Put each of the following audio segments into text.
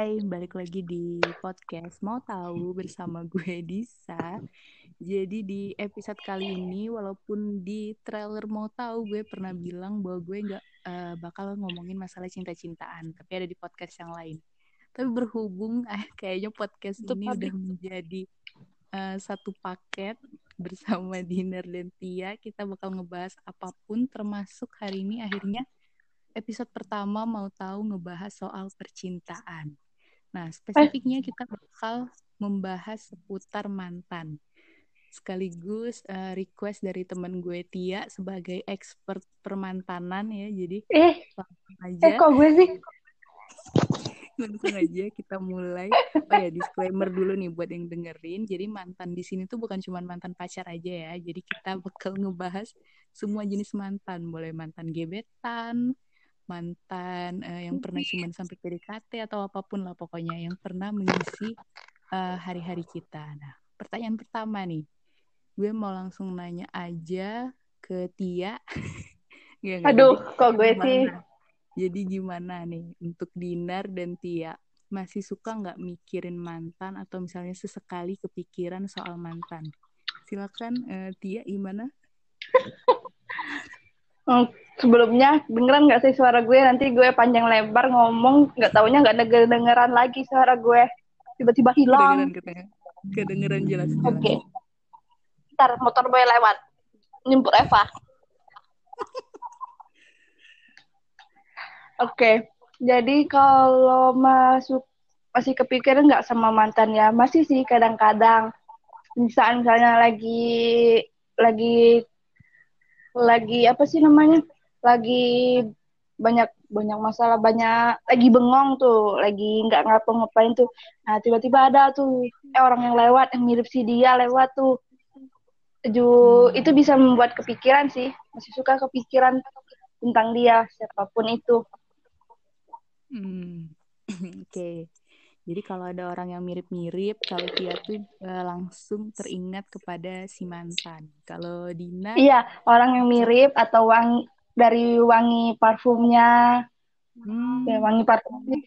Hai, balik lagi di podcast Mau Tahu bersama gue Disa. Jadi di episode kali ini, walaupun di trailer Mau Tahu gue pernah bilang bahwa gue nggak uh, bakal ngomongin masalah cinta-cintaan, tapi ada di podcast yang lain. Tapi berhubung eh, kayaknya podcast ini udah menjadi uh, satu paket bersama Dinner dan Tia, kita bakal ngebahas apa pun, termasuk hari ini akhirnya episode pertama mau tahu ngebahas soal percintaan. Nah, spesifiknya kita bakal membahas seputar mantan. Sekaligus uh, request dari teman gue Tia sebagai expert permantanan ya. Jadi eh, aja. Eh kok gue sih? langsung aja kita mulai. Oh ya disclaimer dulu nih buat yang dengerin. Jadi mantan di sini tuh bukan cuma mantan pacar aja ya. Jadi kita bakal ngebahas semua jenis mantan, boleh mantan gebetan, mantan uh, yang pernah cuman sampai PDKT atau apa pun lah pokoknya yang pernah mengisi uh, hari-hari kita. Nah, pertanyaan pertama nih, gue mau langsung nanya aja ke Tia. Gak, Aduh, jadi, kok gue gimana? sih? Jadi gimana nih untuk Dinar dan Tia? Masih suka nggak mikirin mantan atau misalnya sesekali kepikiran soal mantan? Silakan uh, Tia, gimana? Hmm, sebelumnya dengeran nggak sih suara gue? Nanti gue panjang lebar ngomong nggak taunya nggak denger dengeran lagi suara gue. Tiba-tiba hilang. kedengeran. Kedengeran jelas, jelas. oke. Okay. ntar motor gue lewat. Nyempur Eva. Oke. Okay. jadi kalau masuk masih kepikiran nggak sama mantan ya? Masih sih kadang-kadang. Misalnya misalnya lagi lagi lagi apa sih namanya lagi banyak banyak masalah banyak lagi bengong tuh lagi nggak ngapa ngapain tuh nah tiba-tiba ada tuh eh orang yang lewat yang mirip si dia lewat tuh Ju, hmm. itu bisa membuat kepikiran sih masih suka kepikiran tentang dia siapa pun itu hmm. oke okay. Jadi kalau ada orang yang mirip-mirip, kalau dia tuh uh, langsung teringat kepada si mantan. Kalau Dina Iya, orang yang mirip atau wangi dari wangi parfumnya. Hmm. Ya, wangi parfumnya.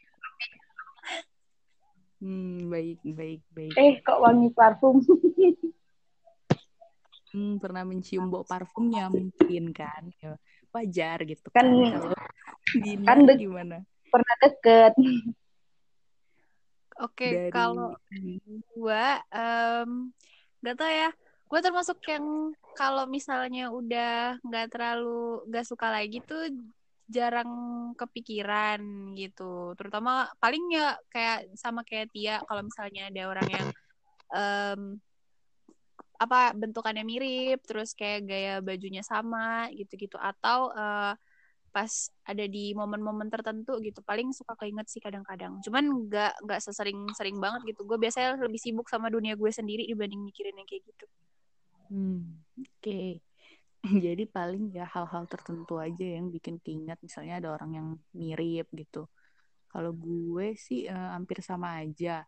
Hmm, baik, baik, baik. Eh, kok wangi parfum? hmm, pernah mencium bau parfumnya mungkin kan. Ya, wajar gitu kan. Kan, Dina kan gimana? Pernah deket. Oke, okay, dari... kalau gue um, gak tau ya, gue termasuk yang kalau misalnya udah nggak terlalu nggak suka lagi tuh jarang kepikiran gitu. Terutama paling ya kayak sama kayak Tia kalau misalnya ada orang yang um, apa bentukannya mirip, terus kayak gaya bajunya sama gitu-gitu. Atau uh, pas ada di momen-momen tertentu gitu paling suka keinget sih kadang-kadang. Cuman nggak nggak sesering-sering banget gitu. Gue biasanya lebih sibuk sama dunia gue sendiri dibanding mikirin yang kayak gitu hmm, oke. Okay. jadi paling ya hal-hal tertentu aja yang bikin keinget. Misalnya ada orang yang mirip gitu. Kalau gue sih uh, hampir sama aja.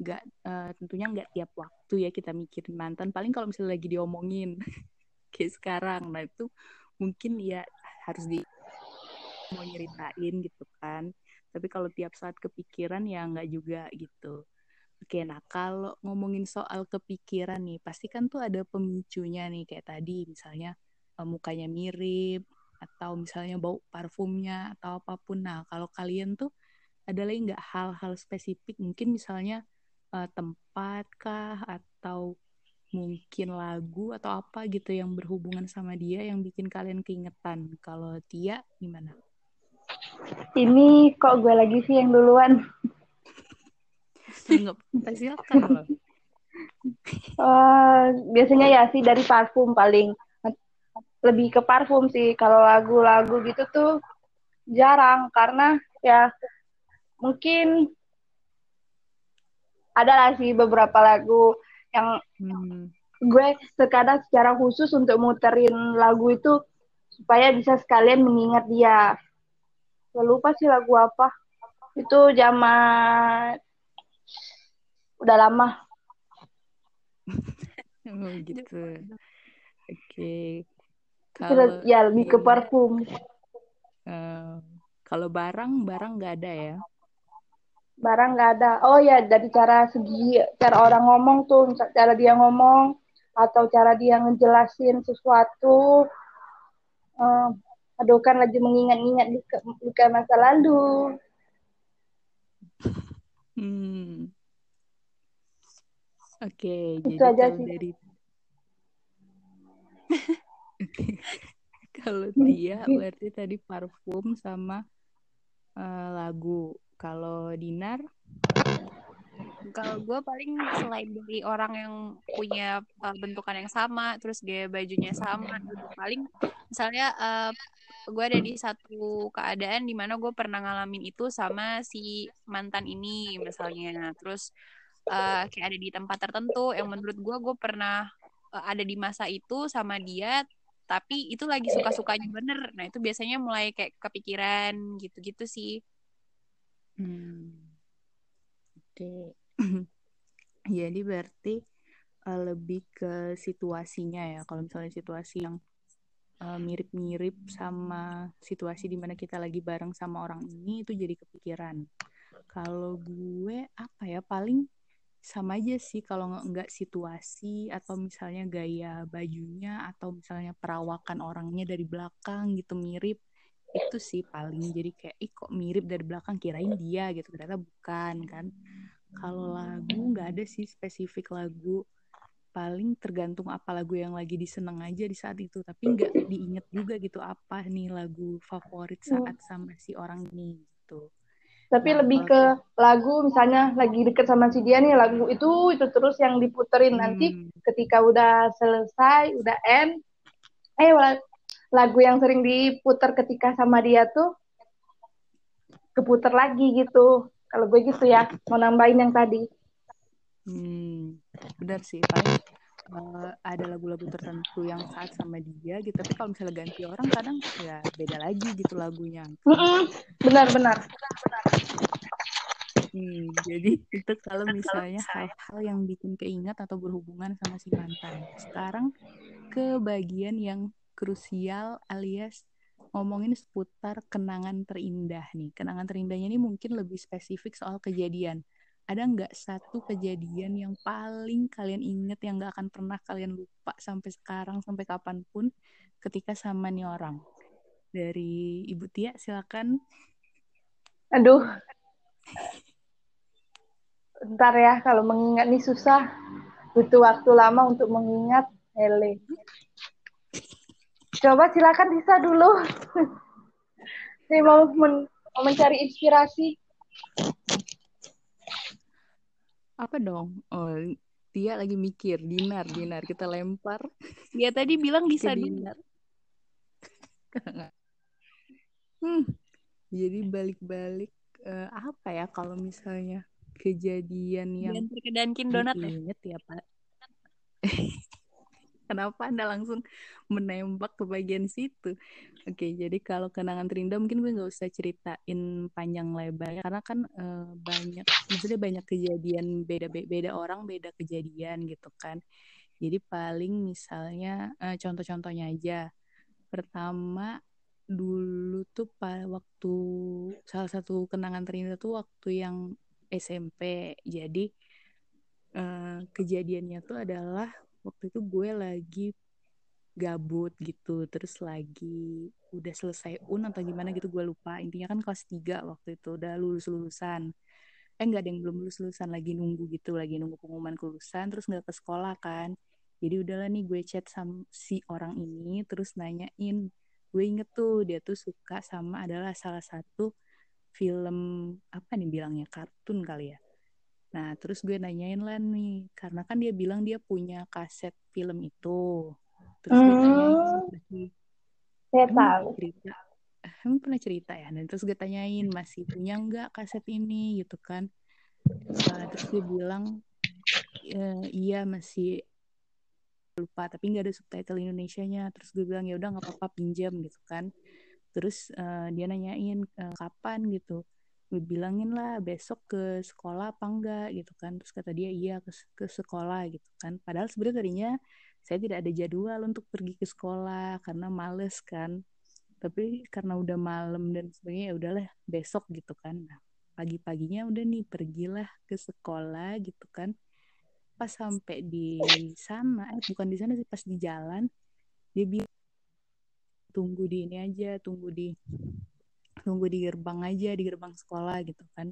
Nggak uh, tentunya nggak tiap waktu ya kita mikirin mantan. Paling kalau misalnya lagi diomongin kayak sekarang. Nah itu mungkin ya harus di mau nyeritain gitu kan. Tapi kalau tiap saat kepikiran ya nggak juga gitu oke nah kalau ngomongin soal kepikiran nih pasti kan tuh ada pemicunya nih kayak tadi misalnya uh, mukanya mirip atau misalnya bau parfumnya atau apa pun nah kalau kalian tuh ada lagi nggak hal-hal spesifik mungkin misalnya uh, tempat kah atau mungkin lagu atau apa gitu yang berhubungan sama dia yang bikin kalian keingetan. Kalau Tia gimana? Ini kok gue lagi sih yang duluan? Enggak, silakan loh. Uh, biasanya ya sih dari parfum paling lebih ke parfum sih kalau lagu-lagu gitu tuh jarang karena ya mungkin ada lah sih beberapa lagu yang hmm. gue terkadang secara khusus untuk muterin lagu itu supaya bisa sekalian mengingat dia lupa sih lagu apa. Itu zaman udah lama. oh gitu. Oke. Okay. Kalau ya lebih ke parfum. Uh, kalau barang barang nggak ada ya? barang nggak ada oh ya dari cara segi cara orang ngomong tuh cara dia ngomong atau cara dia ngejelasin sesuatu uh, aduh kan lagi mengingat-ingat luka, luka masa lalu hmm. Oke okay, itu jadi aja sih. dari kalau dia berarti tadi parfum sama uh, lagu kalau Dinar? Kalau gue paling selain dari orang yang punya uh, bentukan yang sama, terus gaya bajunya sama, gitu. paling misalnya uh, gue ada di satu keadaan di mana gue pernah ngalamin itu sama si mantan ini misalnya, terus uh, kayak ada di tempat tertentu yang menurut gue gue pernah uh, ada di masa itu sama dia, tapi itu lagi suka-sukanya bener. Nah itu biasanya mulai kayak kepikiran gitu-gitu sih. Hmm. Oke. Jadi berarti uh, lebih ke situasinya ya. Kalau misalnya situasi yang mirip-mirip sama situasi di mana kita lagi bareng sama orang ini itu jadi kepikiran. Kalau gue apa ya paling sama aja sih kalau nggak situasi atau misalnya gaya bajunya atau misalnya perawakan orangnya dari belakang gitu mirip itu sih paling. Jadi kayak ih kok mirip dari belakang? Kirain dia gitu. Ternyata bukan kan. Kalau lagu nggak ada sih spesifik lagu. Paling tergantung apa lagu yang lagi diseneng aja di saat itu. Tapi nggak diinget juga gitu apa nih lagu favorit saat sama si orang ini gitu tapi nah, lebih ke lagu misalnya lagi deket sama si dia nih lagu itu itu terus yang diputerin hmm. nanti ketika udah selesai udah end eh lagu yang sering diputar ketika sama dia tuh keputar lagi gitu. Kalau gue gitu ya, mau nambahin yang tadi. Hmm, benar sih, paling uh, ada lagu-lagu tertentu yang saat sama dia gitu. Tapi kalau misalnya ganti orang kadang ya beda lagi gitu lagunya. Benar-benar. Hmm, jadi itu kalau misalnya hal-hal yang bikin keingat atau berhubungan sama si mantan. Sekarang ke bagian yang krusial alias ngomongin seputar kenangan terindah nih. Kenangan terindahnya ini mungkin lebih spesifik soal kejadian. Ada nggak satu kejadian yang paling kalian inget yang nggak akan pernah kalian lupa sampai sekarang sampai kapan pun ketika sama nih orang? Dari Ibu Tia silakan. Aduh. Ntar ya kalau mengingat nih susah. Butuh waktu lama untuk mengingat. Hele. Coba silakan bisa dulu. Saya mau, men mau mencari inspirasi. Apa dong? Oh, dia lagi mikir. Dinar, Dinar. Kita lempar. Dia tadi bilang bisa Dinar. hmm. Jadi balik-balik uh, apa ya kalau misalnya kejadian yang Dan terkedankin donat ya? Ingat ya, Pak. Kenapa Anda langsung menembak ke bagian situ? Oke, jadi kalau kenangan terindah mungkin gue nggak usah ceritain panjang lebar karena kan uh, banyak, maksudnya banyak kejadian beda-beda orang beda kejadian gitu kan. Jadi paling misalnya uh, contoh-contohnya aja. Pertama dulu tuh pada waktu salah satu kenangan terindah tuh waktu yang SMP. Jadi uh, kejadiannya tuh adalah waktu itu gue lagi gabut gitu terus lagi udah selesai un atau gimana gitu gue lupa. Intinya kan kelas 3 waktu itu udah lulus lulusan eh nggak ada yang belum lulus lulusan lagi nunggu gitu lagi nunggu pengumuman kelulusan terus nggak ke sekolah kan. Jadi udahlah nih gue chat sama si orang ini terus nanyain gue inget tuh dia tuh suka sama adalah salah satu film apa nih bilangnya kartun kali ya Nah, terus gue nanyain lah nih, karena kan dia bilang dia punya kaset film itu. Terus gue tanyain, masih, saya tahu. Cerita, emang pernah cerita ya? Dan terus gue tanyain, masih punya nggak kaset ini gitu kan? Nah, terus dia bilang, e, iya masih lupa, tapi nggak ada subtitle Indonesia-nya. Terus gue bilang, ya udah nggak apa-apa pinjam gitu kan. Terus uh, dia nanyain, e, kapan gitu gue bilangin lah besok ke sekolah apa enggak? gitu kan. Terus kata dia iya ke, ke sekolah gitu kan. Padahal sebenarnya tadinya saya tidak ada jadwal untuk pergi ke sekolah karena males kan. Tapi karena udah malam dan sebagainya ya udahlah besok gitu kan. Nah, pagi-paginya udah nih pergilah ke sekolah gitu kan. Pas sampai di sana eh bukan di sana sih pas di jalan dia bilang tunggu di ini aja tunggu di tunggu di gerbang aja di gerbang sekolah gitu kan.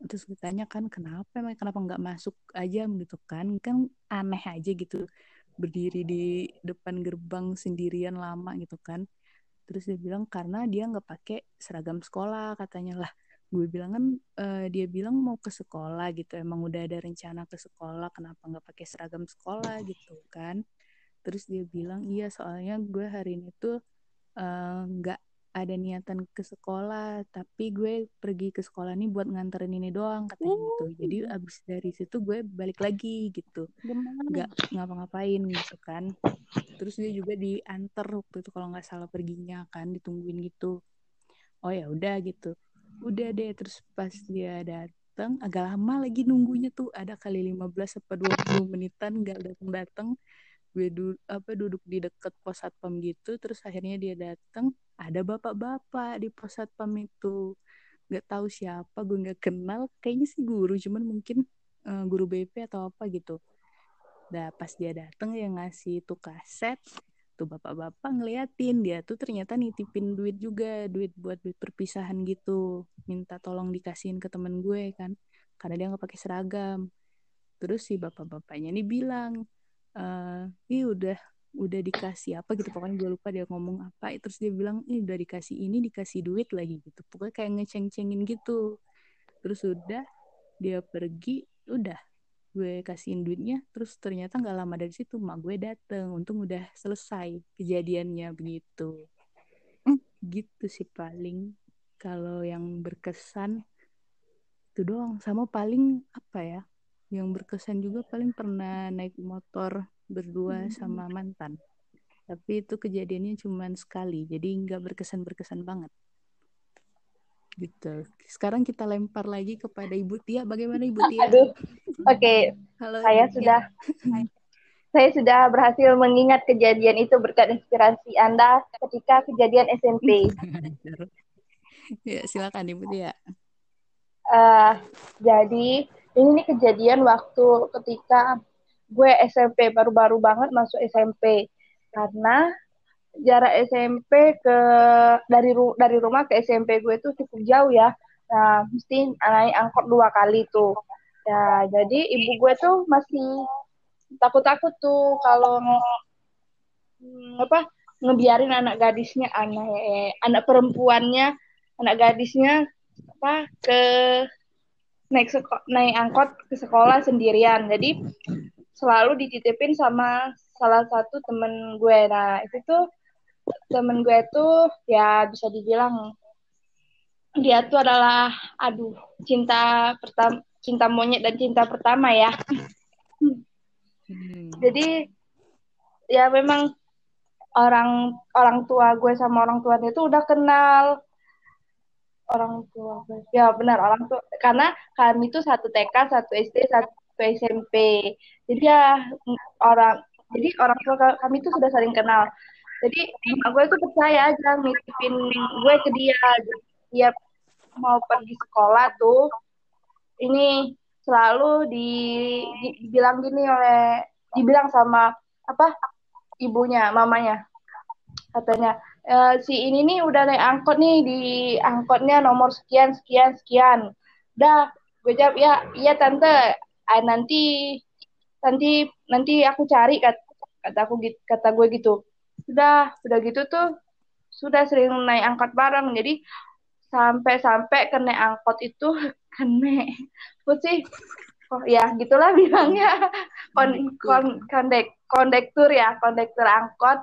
Terus ditanya kan kenapa emang kenapa nggak masuk aja? Gitu kan. Kan aneh aja gitu berdiri di depan gerbang sendirian lama gitu kan. Terus dia bilang karena dia nggak pakai seragam sekolah katanya. Lah gue bilang kan uh, dia bilang mau ke sekolah gitu emang udah ada rencana ke sekolah kenapa nggak pakai seragam sekolah? Gitu kan. Terus dia bilang iya soalnya gue hari ini tuh eh, nggak uh, ada niatan ke sekolah tapi gue pergi ke sekolah nih buat nganterin ini doang katanya gitu. Oh, jadi gitu. abis dari situ gue balik lagi gitu. Nggak ngapa-ngapain gitu kan. Terus dia juga diantar waktu itu kalau nggak salah perginya kan ditungguin gitu. Oh ya udah gitu. Udah deh terus pas dia datang agak lama lagi nunggunya tuh. Ada kali 15 apa 20 menitan nggak datang datang gue du apa duduk di deket pos satpam gitu terus akhirnya dia datang ada bapak-bapak di pos satpam itu. Nggak tahu siapa gue nggak kenal. Kayaknya sih guru cuman mungkin uh, guru BP atau apa gitu. Nah pas dia datang yang ngasih tuh kaset tuh bapak-bapak ngeliatin. Dia tuh ternyata nitipin duit juga duit buat duit perpisahan gitu. Minta tolong dikasihin ke temen gue kan karena dia nggak pakai seragam. Terus si bapak-bapaknya nih bilang ih udah udah dikasih apa gitu pokoknya gue lupa dia ngomong apa terus dia bilang ih udah dikasih ini dikasih duit lagi gitu. Pokoknya kayak ngeceng-cengin gitu. Terus udah dia pergi udah gue kasihin duitnya terus ternyata nggak lama dari situ mak gue dateng. Untung udah selesai kejadiannya begitu. Gitu sih paling kalau yang berkesan itu doang. Sama paling apa ya yang berkesan juga paling pernah naik motor berdua hmm. sama mantan. Tapi itu kejadiannya cuma sekali jadi nggak berkesan berkesan banget. Gitu. Sekarang kita lempar lagi kepada ibu Tia. Bagaimana ibu Tia? Aduh. Oke. Okay. halo saya Tia. sudah saya sudah berhasil mengingat kejadian itu berkat inspirasi anda ketika kejadian SMP ya silakan ibu Tia. Uh, jadi ini kejadian waktu ketika gue SMP baru-baru banget masuk SMP karena jarak SMP ke dari ru, dari rumah ke SMP gue itu cukup jauh ya. Nah mesti naik angkot dua kali tuh. Ya jadi ibu gue tuh masih takut-takut tuh kalau hmm, apa ngebiarin anak gadisnya anak anak perempuannya anak gadisnya apa ke naik naik angkot ke sekolah sendirian. Jadi selalu dititipin sama salah satu temen gue. Nah itu tuh temen gue tuh ya bisa dibilang dia tuh adalah aduh cinta pertama cinta monyet dan cinta pertama ya. Hmm. jadi ya memang orang orang tua gue sama orang tuanya itu udah kenal orang tua ya benar orang tua karena kami itu satu TK satu SD satu SMP. Jadi ya orang jadi orang tua kami itu sudah saling kenal. Jadi gue tuh percaya aja nitipin gue ke dia. Dia mau pergi sekolah tuh ini selalu di, di dibilang gini oleh dibilang sama apa ibunya mamanya. Katanya e, si ini nih udah naik angkot nih di angkotnya nomor sekian sekian sekian. Udah gue jawab ya iya tante nanti nanti nanti aku cari kata kata aku kata gue gitu. Sudah sudah gitu tuh sudah sering naik angkot bareng. Jadi sampai-sampai kena angkot itu kena. Apa sih? Oh ya gitulah bilangnya. Kon kon kondek kondektur ya kondektur angkot.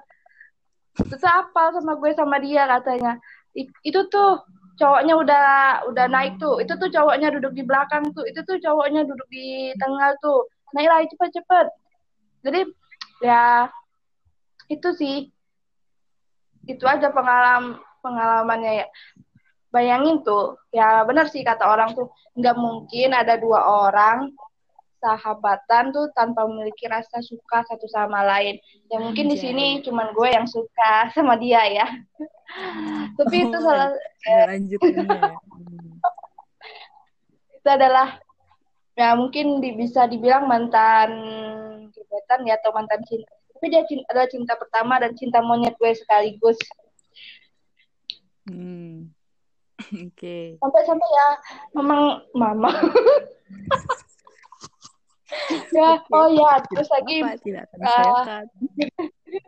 Terus apa sama gue sama dia katanya. Itu tuh cowoknya udah udah naik tuh. Itu tuh cowoknya duduk di belakang tuh. Itu tuh cowoknya duduk di tengah tuh. Naik lagi cepet cepet jadi ya itu sih. Itu aja pengalaman pengalamannya ya. Bayangin tuh. Ya benar sih kata orang tuh. Nggak mungkin ada dua orang sahabatan tuh tanpa memiliki rasa suka satu sama lain. Ya mungkin di sini cuman gue yang suka sama dia ya. Tapi itu salah eh, lanjut ya. itu adalah ya mungkin di, bisa dibilang mantan gebetan ya atau mantan cinta tapi dia cinta, adalah cinta pertama dan cinta monyet gue sekaligus Hmm. Oke. sampai-sampai ya memang mama ya oh ya terus lagi tersekat?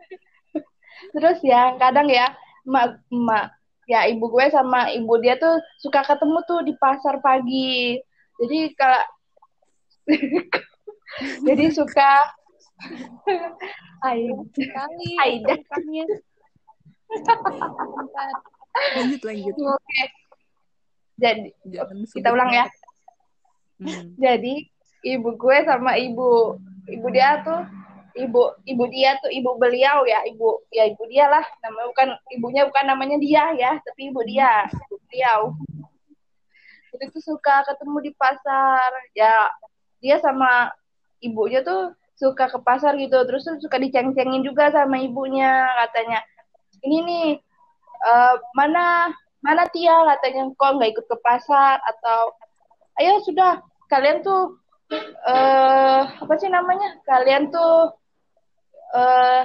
terus ya kadang ya emak emak ya ibu gue sama ibu dia tuh suka ketemu tuh di pasar pagi jadi kalau jadi suka. Aida. Bukannya. lanjut lanjut. oke jadi Jangan kita ulang ya. Hmm. jadi ibu gue sama ibu ibu dia tuh ibu ibu dia tuh ibu beliau ya ibu ya ibu dia lah. Namanya bukan ibunya bukan namanya dia ya tapi ibu dia ibu beliau. Itu tuh suka ketemu di pasar. Ya dia sama ibunya tuh suka ke pasar gitu. Terus tuh suka diceng-cengin juga sama ibunya katanya. Ini nih eh, mana mana Tia? Katanya kok nggak ikut ke pasar? Atau ayo sudah. Kalian tuh eh apa sih namanya? Kalian tuh eh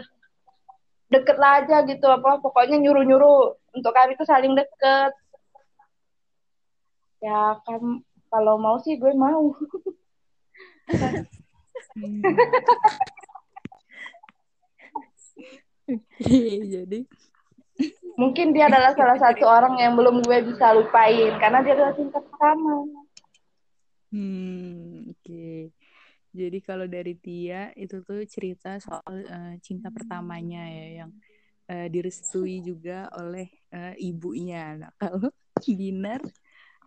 deket lah aja gitu apa pokoknya nyuruh nyuruh untuk kami tuh saling deket. Ya kan kalau mau sih gue mau. Hmm. Oke, jadi. Mungkin dia adalah salah satu orang yang belum gue bisa lupain karena dia adalah cinta pertama Hmm, oke. Jadi kalau dari Tia itu tuh cerita soal eh, cinta pertamanya ya yang eh, direstui juga oleh eh, ibunya. Nah, kalau Dinar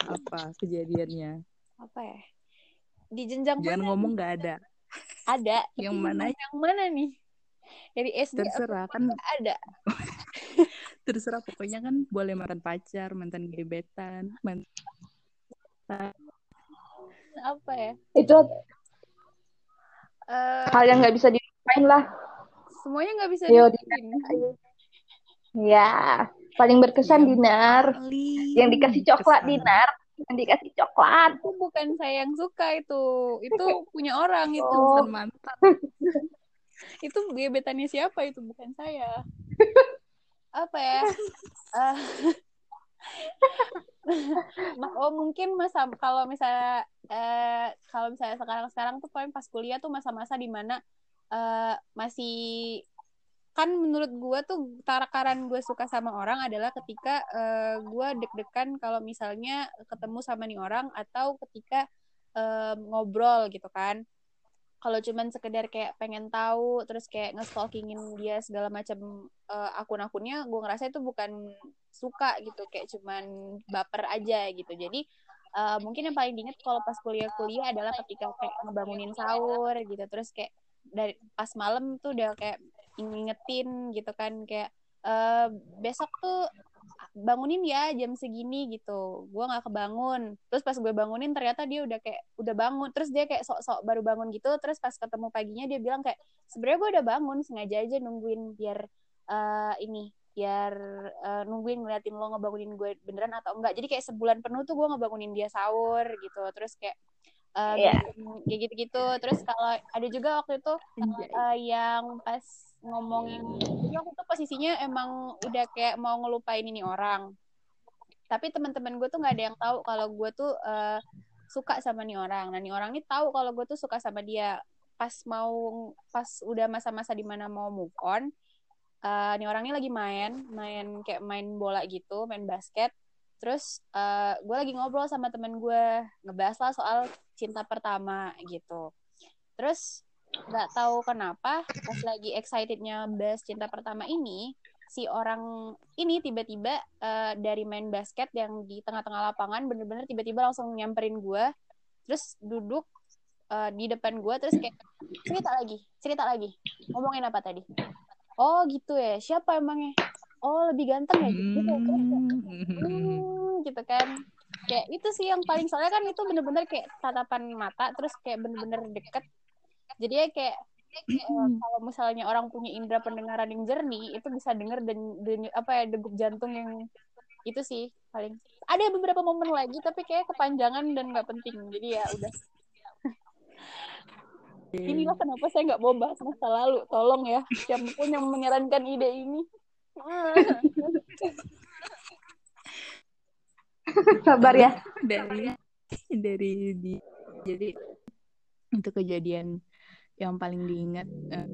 apa kejadiannya? Apa ya? Di jenjang Jangan mana ngomong nggak ada. Ada. Yang mana? Yang mana nih? Dari SD Terserah kan ada. terserah pokoknya kan boleh mantan pacar, mantan gebetan, mantan Apa ya? itu Eh, hal yang nggak bisa dilupain lah semuanya nggak bisa Yo, dilupain. ya paling berkesan Dinar paling yang dikasih coklat berkesan. Dinar yang dikasih coklat Itu bukan saya yang suka itu. Itu punya orang itu. Oh. Bukan mantan. Itu gebetannya siapa itu bukan saya. Apa ya? Eh, Ma- oh mungkin masa kalau misalnya eh kalau misalnya sekarang sekarang tuh paling pas kuliah tuh masa-masa di mana eh masih kan menurut gue tuh takaran gue suka sama orang adalah ketika eh, gue deg-degan kalau misalnya ketemu sama nih orang atau ketika eh, ngobrol gitu kan. Kalau cuman sekedar kayak pengen tahu terus kayak nge-stalkingin dia segala macam eh, akun-akunnya gue ngerasa itu bukan suka gitu. Kayak cuman baper aja gitu. Jadi eh, mungkin yang paling diinget kalau pas kuliah-kuliah adalah ketika kayak ngebangunin sahur gitu. Terus kayak dari pas malam tuh udah kayak ngingetin gitu kan kayak eh, besok tuh bangunin ya jam segini gitu. Gue nggak kebangun. Terus pas gue bangunin ternyata dia udah kayak udah bangun. Terus dia kayak sok-sok baru bangun gitu. Terus pas ketemu paginya dia bilang kayak sebenarnya gue udah bangun sengaja aja nungguin biar eh, ini biar eh, nungguin ngeliatin lo ngebangunin gue beneran atau enggak. Jadi kayak sebulan penuh tuh gue ngebangunin dia sahur gitu. Terus kayak eh, Iya. kayak gitu-gitu. Terus kalau ada juga waktu itu eh, yang pas ngomongin jadi waktu itu posisinya emang udah kayak mau ngelupain ini orang. Tapi teman-teman gue tuh nggak ada yang tahu kalau gue tuh eh, suka sama nih orang. Nah nih orang ini tahu kalau gue tuh suka sama dia. Pas mau pas udah masa-masa di mana mau move on eh nih orang ini lagi main main kayak main bola gitu main basket. Terus eh, gue lagi ngobrol sama temen gue ngebahas lah soal cinta pertama gitu. Terus nggak tahu kenapa pas lagi excitednya bahas cinta pertama ini si orang ini tiba-tiba eh, dari main basket yang di tengah-tengah lapangan bener-bener tiba-tiba langsung nyamperin gue terus duduk eh, di depan gue terus kayak cerita lagi cerita lagi. Ngomongin apa tadi oh gitu ya. Siapa emangnya? Oh lebih ganteng ya? Gitu Hmm. hmm, gitu kan. Kayak itu sih yang paling soalnya kan itu bener-bener kayak tatapan mata terus kayak bener-bener deket. Jadi ya kayak eh, kalau misalnya orang punya indera pendengaran yang jernih itu bisa denger dan, dan apa ya degup jantung yang itu sih paling. Ada beberapa momen lagi tapi kayak kepanjangan dan nggak penting. Jadi ya udah inilah kenapa saya nggak mau bahas masa lalu. Tolong ya siapa pun yang menyarankan ide ini. Sabar ya. Dari dari di jadi untuk kejadian yang paling diingat eh,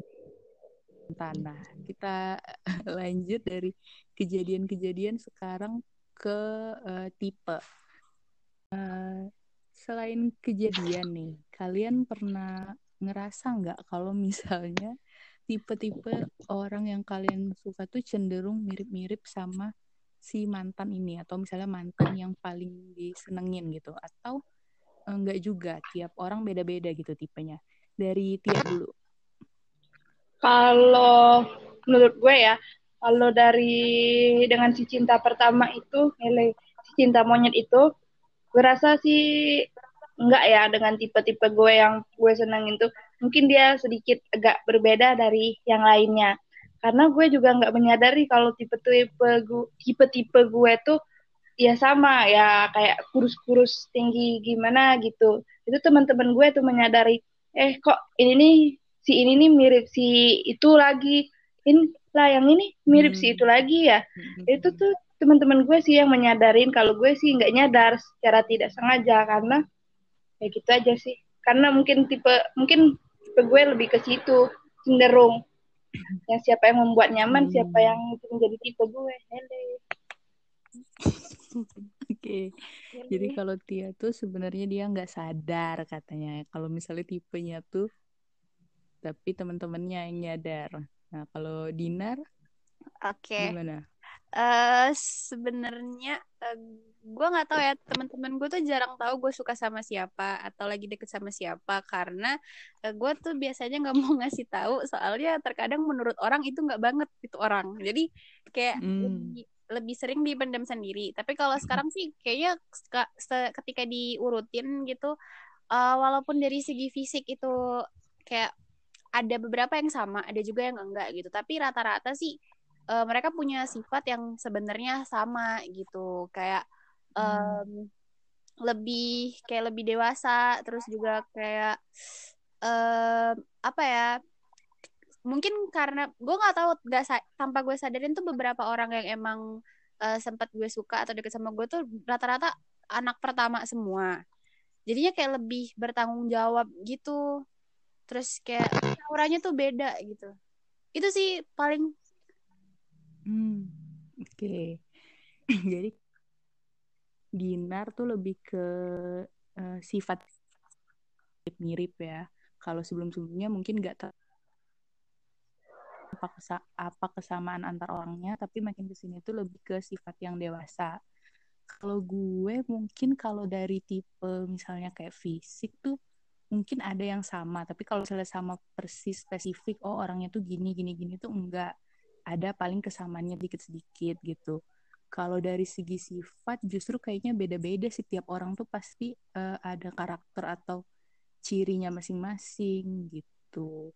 tanah. Kita lanjut dari kejadian-kejadian sekarang ke eh, tipe. Eh, selain kejadian nih kalian pernah ngerasa nggak kalau misalnya tipe-tipe orang yang kalian suka tuh cenderung mirip-mirip sama si mantan ini atau misalnya mantan yang paling disenengin gitu? Atau enggak juga tiap orang beda-beda gitu tipenya? Dari Tia dulu. Kalau menurut gue ya kalau dari dengan si cinta pertama itu nilai si cinta monyet itu gue rasa sih enggak ya dengan tipe-tipe gue yang gue senengin tuh mungkin dia sedikit agak berbeda dari yang lainnya. Karena gue juga nggak menyadari kalau tipe-tipe gue tipe-tipe gue tuh ya sama ya kayak kurus-kurus tinggi gimana gitu. Itu teman-teman gue tuh menyadari eh kok ini nih si ini nih mirip si itu lagi. Ini lah yang ini mirip si Hmm. itu lagi ya. Hmm. itu tuh teman-teman gue sih yang menyadarin. Kalau gue sih nggak nyadar secara tidak sengaja karena ya gitu aja sih. Karena mungkin tipe mungkin tipe gue lebih ke situ cenderung. Yang siapa yang membuat nyaman siapa Hmm. yang itu menjadi tipe gue. Hele. Oke, jadi kalau Tia tuh sebenarnya dia nggak sadar katanya. Kalau misalnya tipenya tuh, tapi teman-temannya yang nyadar. Nah, kalau Dinar oke. gimana? Eh sebenarnya eh, gue nggak tahu ya teman-teman gue tuh jarang tahu gue suka sama siapa atau lagi deket sama siapa karena eh, gue tuh biasanya nggak mau ngasih tahu soalnya terkadang menurut orang itu nggak banget itu orang. Jadi kayak Hmm. lebih lebih sering dipendam sendiri. Tapi kalau sekarang sih kayaknya ketika diurutin gitu eh, walaupun dari segi fisik itu kayak ada beberapa yang sama ada juga yang enggak gitu. Tapi rata-rata sih eh, mereka punya sifat yang sebenarnya sama gitu. Kayak em, lebih kayak lebih dewasa terus juga kayak em, apa ya mungkin karena gue nggak tahu nggak sa- tanpa gue sadarin tuh beberapa orang yang emang eh, sempat gue suka atau deket sama gue tuh rata-rata anak pertama semua. Jadinya kayak lebih bertanggung jawab gitu. Terus kayak auranya tuh beda gitu. Itu sih paling Hmm, oke. Jadi Dinar tuh lebih ke eh, sifat mirip ya. Kalau sebelum-sebelumnya mungkin nggak apa, kesa- apa kesamaan antar orangnya, tapi makin ke sini tuh lebih ke sifat yang dewasa. Kalau gue mungkin kalau dari tipe misalnya kayak fisik tuh mungkin ada yang sama, tapi kalau misalnya sama persis spesifik, oh orangnya tuh gini gini gini tuh enggak. Ada paling kesamaannya dikit-sedikit gitu. Kalau dari segi sifat justru kayaknya beda-beda sih tiap orang tuh pasti eh, ada karakter atau cirinya masing-masing gitu.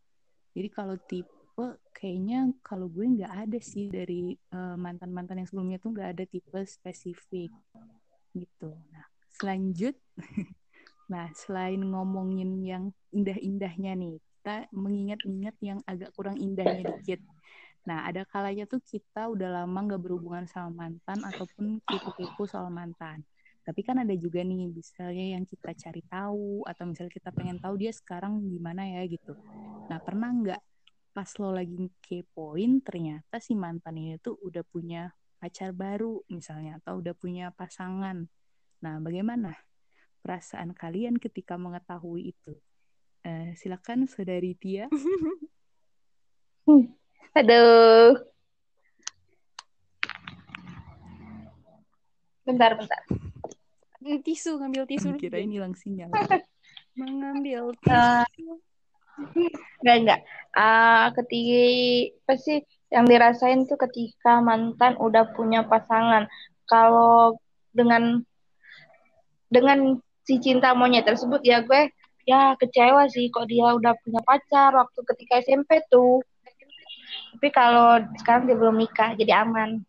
Jadi kalau tipe kayaknya kalau gue nggak ada sih dari eh, mantan-mantan yang sebelumnya tuh nggak ada tipe spesifik gitu. Nah, selanjut, nah selain ngomongin yang indah-indahnya nih, kita mengingat-ingat yang agak kurang indahnya dikit. Nah, ada kalanya tuh kita udah lama nggak berhubungan sama mantan ataupun kepo-kepo soal mantan. Tapi kan ada juga nih, misalnya yang kita cari tahu atau misalnya kita pengen tahu dia sekarang gimana ya gitu. Nah, pernah nggak pas lo lagi kepoin ternyata si mantan ini tuh udah punya pacar baru misalnya atau udah punya pasangan. Nah, bagaimana perasaan kalian ketika mengetahui itu? Eh, silakan saudari Tia. aduh bentar bentar tisu ngambil tisu Kirain hilang sinyal. mengambil Eh, tisu Enggak, enggak. Ah, ketika apa sih yang dirasain tuh ketika mantan udah punya pasangan. Kalau dengan dengan si cinta monyet tersebut ya gue ya kecewa sih kok dia udah punya pacar waktu ketika SMP tuh. Tapi kalau sekarang dia belum nikah jadi aman.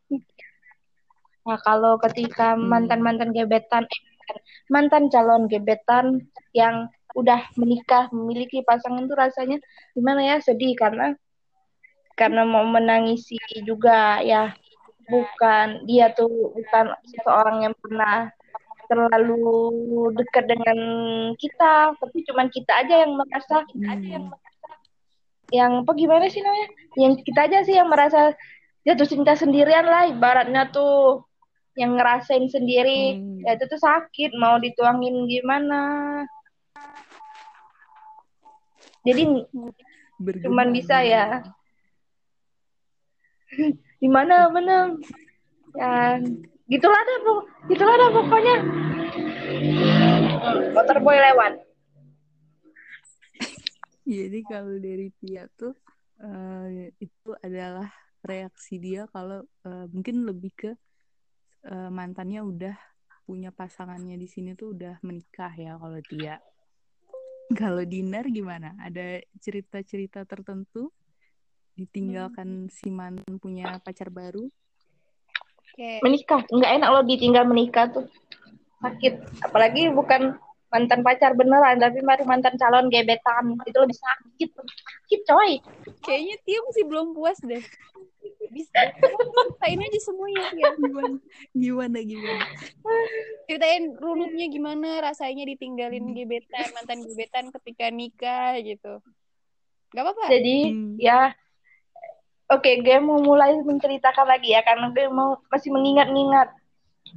Nah, kalau ketika Hmm. mantan-mantan gebetan, eh, mantan calon gebetan yang udah menikah, memiliki pasangan tuh rasanya gimana ya? Sedih karena karena mau menangisi juga ya bukan dia tuh bukan seseorang yang pernah terlalu dekat dengan kita, tapi cuman kita aja yang merasa Hmm. yang apa gimana sih namanya? Yang kita aja sih yang merasa jatuh cinta sendirian lah ibaratnya tuh. Yang ngerasain sendiri Hmm. ya itu tuh sakit mau dituangin gimana. Jadi Bergema, cuman bisa ya. Gimana bener? Ya gitulah dah gitulah dah pokoknya. Motor boy lewat Jadi kalau dari Tia tuh eh, itu adalah reaksi dia kalau eh, mungkin lebih ke eh, mantannya udah punya pasangannya di sini tuh udah menikah ya kalau Tia. Kalau Dinar gimana? Ada cerita-cerita tertentu ditinggalkan si mantan punya pacar baru? Kayak menikah nggak enak loh ditinggal menikah tuh sakit apalagi bukan mantan pacar beneran tapi baru mantan calon gebetan itu lebih sakit sakit coy kayaknya Tia masih belum puas deh. Bisa ceritain aja semuanya Tia. Gimana? Gimana gimana? Ceritain runutnya gimana rasanya ditinggalin gebetan, mantan gebetan ketika nikah gitu. Gak apa-apa. jadi Hmm. ya oke gue mau mulai menceritakan lagi ya karena gue mau masih mengingat-ingat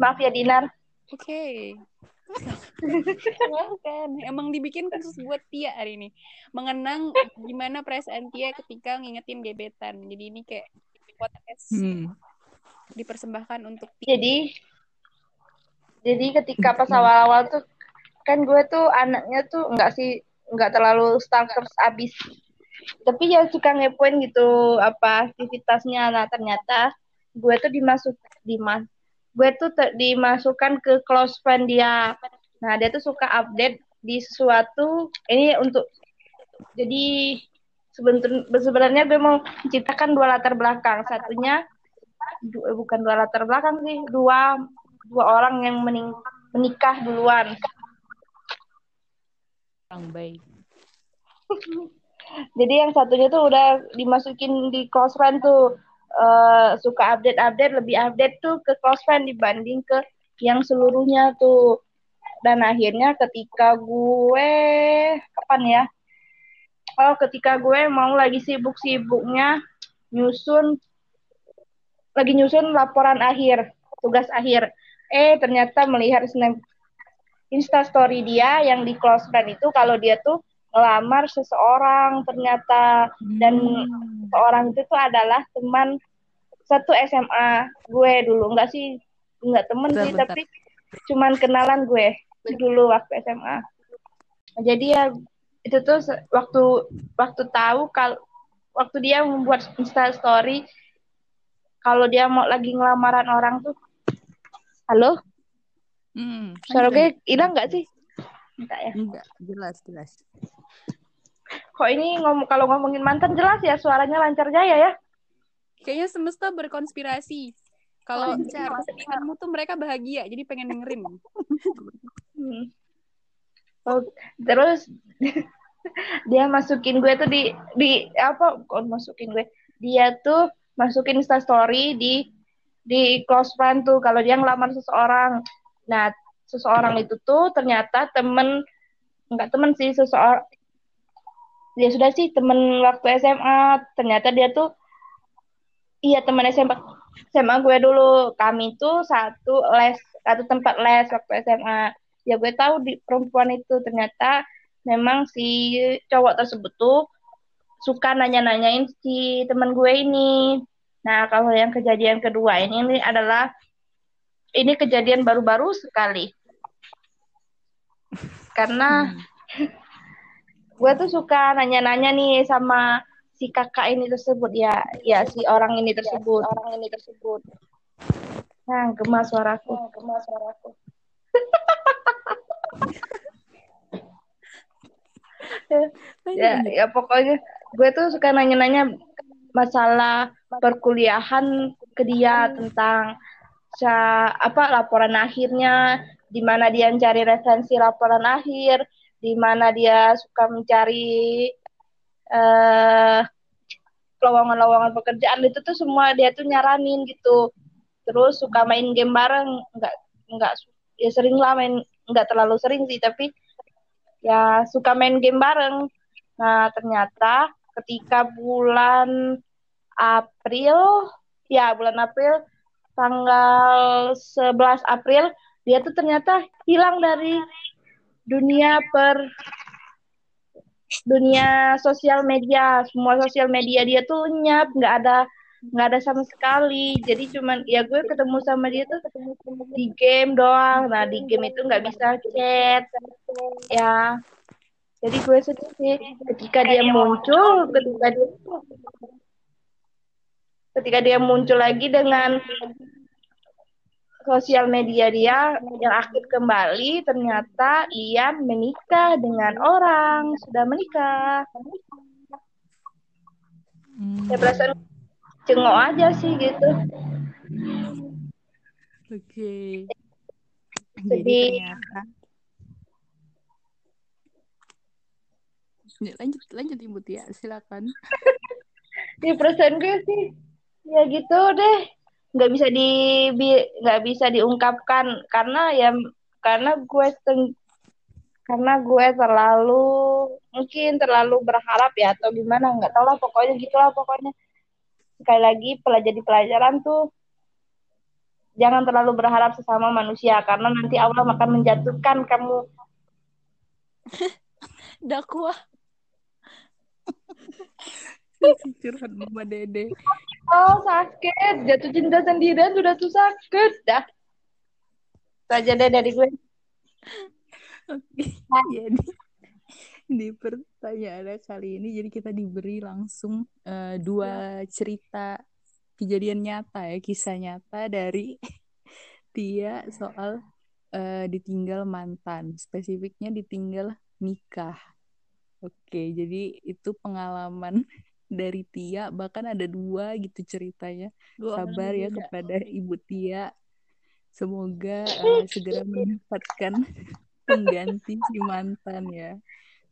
maaf ya Dinar Oke. Kan emang dibikin khusus buat Tia hari ini. Mengenang gimana perasaan Tia ketika ngingetin gebetan. Jadi ini kayak podcast Hmm. dipersembahkan untuk Tia. Jadi jadi ketika pas awal-awal tuh kan gue tuh anaknya tuh enggak sih enggak terlalu starters abis. Tapi ya suka ngepoin gitu apa aktivitasnya. Nah ternyata gue tuh dimasuk dimas gue tuh dimasukkan ke close friend dia. Nah dia tuh suka update di sesuatu ini untuk jadi sebentar- sebenarnya gue mau menciptakan dua latar belakang. Satunya du- eh, bukan dua latar belakang sih dua dua orang yang mening- menikah duluan. Orang baik. jadi yang satunya tuh udah dimasukin di close friend tuh eh, suka update update lebih update tuh ke close friend dibanding ke yang seluruhnya tuh. Dan akhirnya ketika gue kapan ya? Oh ketika gue mau lagi sibuk-sibuknya nyusun lagi nyusun laporan akhir tugas akhir. Eh ternyata melihat snap Insta story dia yang di close friend itu kalau dia tuh ngelamar seseorang ternyata dan Hmm. seorang itu tuh adalah teman satu SMA gue dulu enggak sih enggak temen Bentar, sih bentar. tapi cuman kenalan gue dulu waktu SMA jadi ya itu tuh waktu waktu tahu kalau waktu dia membuat Insta story kalau dia mau lagi ngelamaran orang tuh halo Hmm. suara Lanjut, gue hilang nggak sih enggak ya? Enggak, jelas, jelas. kok ini ngomong kalau ngomongin mantan jelas ya suaranya lancar jaya ya? Kayaknya semesta berkonspirasi. Kalau cara postinganmu tuh mereka bahagia jadi pengen dengerin. Hmm. Oh, terus dia masukin gue tuh di di apa kok masukin gue. Dia tuh masukin Insta story di di close friend tuh kalau dia ngelamar seseorang. Nah seseorang itu tuh ternyata temen enggak temen sih seseorang dia sudah sih temen waktu SMA ternyata dia tuh iya temen SMA SMA gue dulu. Kami tuh satu les satu tempat les waktu SMA ya gue tahu di perempuan itu ternyata memang si cowok tersebut tuh suka nanya-nanyain si temen gue ini. Nah kalau yang kejadian kedua ini, ini adalah ini kejadian baru-baru sekali karena gue tuh suka nanya-nanya nih sama si kakak ini tersebut ya. Ya si orang ini tersebut. Orang ini tersebut. Nah gemas suaraku. Gemas suaraku. Ya lanjut. ya pokoknya gue tuh suka nanya-nanya masalah perkuliahan ke dia tentang apa laporan akhirnya di mana dia mencari referensi laporan akhir di mana dia suka mencari uh, lowongan-lowongan pekerjaan. Itu tuh semua dia tuh nyaranin gitu. Terus suka main game bareng. Nggak nggak ya sering lah main nggak terlalu sering sih tapi ya suka main game bareng. Nah ternyata ketika bulan April ya bulan April tanggal 11 April dia tuh ternyata hilang dari dunia per dunia sosial media. Semua sosial media dia tuh nyap nggak ada nggak ada sama sekali. Jadi cuman ya gue ketemu sama dia tuh di game doang. Nah di game itu nggak bisa chat. Ya jadi gue sedih sih. Ketika dia muncul ketika dia ketika dia muncul lagi dengan sosial media dia yang aktif kembali ternyata ia menikah dengan orang. Sudah menikah. Hmm. ya perasaan cengok aja sih gitu. Oke. Okay. jadi ternyata lanjut lanjut ibu Tia silakan. Ya perasaan gue sih ya gitu deh. Nggak bisa di nggak bisa diungkapkan. Karena ya karena gue teng, karena gue terlalu mungkin terlalu berharap ya atau gimana. Nggak tahu lah pokoknya gitulah pokoknya. Sekali lagi pelajari pelajaran tuh jangan terlalu berharap sesama manusia. Karena nanti Allah akan menjatuhkan kamu. Dakwah curhat mama dede. Oh sakit, jatuh cinta sendirian sudah tuh sakit. Dah. Saja deh dari gue. Oke, jadi di pertanyaan kali ini jadi kita diberi langsung uh, dua cerita kejadian nyata ya kisah nyata dari Tia soal uh, ditinggal mantan spesifiknya ditinggal nikah. Oke jadi itu pengalaman dari Tia bahkan ada dua gitu ceritanya. Dua sabar ya juga. kepada Ibu Tia. Semoga uh, segera mendapatkan pengganti si mantan ya.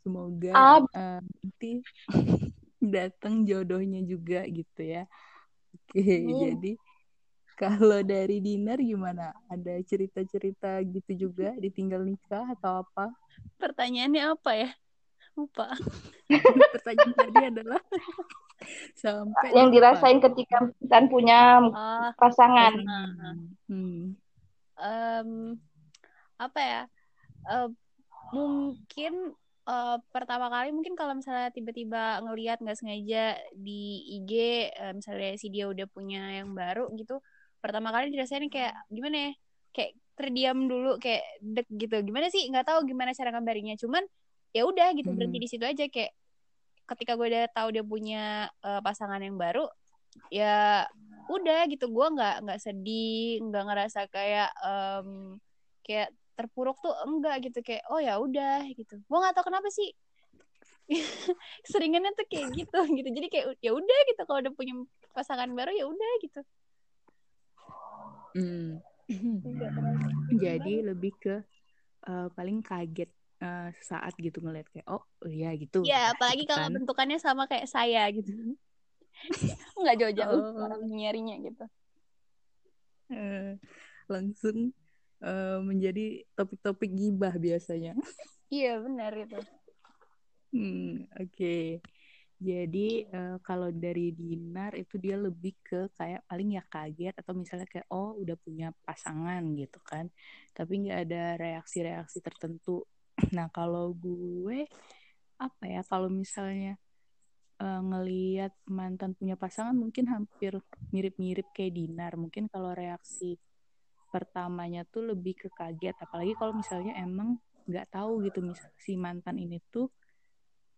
Semoga uh, nanti datang jodohnya juga gitu ya. Oke hmm. jadi kalau dari Dinar gimana? Ada cerita-cerita gitu juga? Ditinggal nikah atau apa? Pertanyaannya apa ya lupa. Pertanyaan tadi adalah sampai yang lupa. dirasain ketika dan punya uh, pasangan. hmm. um, apa ya? Uh, mungkin uh, pertama kali mungkin kalau misalnya tiba-tiba ngelihat nggak sengaja di IG uh, misalnya si dia udah punya yang baru gitu pertama kali dirasain kayak gimana ya? Kayak terdiam dulu kayak dek gitu. Gimana sih? Nggak tahu gimana cara ngambarinya cuman ya udah gitu hmm. berhenti di situ aja. Kayak ketika gue udah tahu dia punya uh, pasangan yang baru ya udah gitu. Gue nggak nggak sedih nggak ngerasa kayak um, kayak terpuruk tuh enggak gitu. Kayak oh ya udah gitu. Gue nggak tahu kenapa sih. Seringannya tuh kayak gitu gitu. Jadi kayak ya udah gitu. Kalau udah punya pasangan baru ya udah gitu. Hmm. jadi lebih ke uh, paling kaget uh, saat gitu ngeliat kayak oh iya gitu ya apalagi gitu kalau kan. bentukannya sama kayak saya gitu nggak jauh-jauh oh. orang nyarinya gitu uh, langsung uh, menjadi topik-topik gibah biasanya iya benar itu hmm oke okay. Jadi uh, kalau dari Dinar itu dia lebih ke kayak paling ya kaget atau misalnya kayak oh udah punya pasangan gitu kan, tapi nggak ada reaksi-reaksi tertentu Nah, kalau gue apa ya kalau misalnya uh, ngeliat mantan punya pasangan mungkin hampir mirip-mirip kayak Dinar. Mungkin kalau reaksi pertamanya tuh lebih ke kaget. Apalagi kalau misalnya emang nggak tahu gitu misal si mantan ini tuh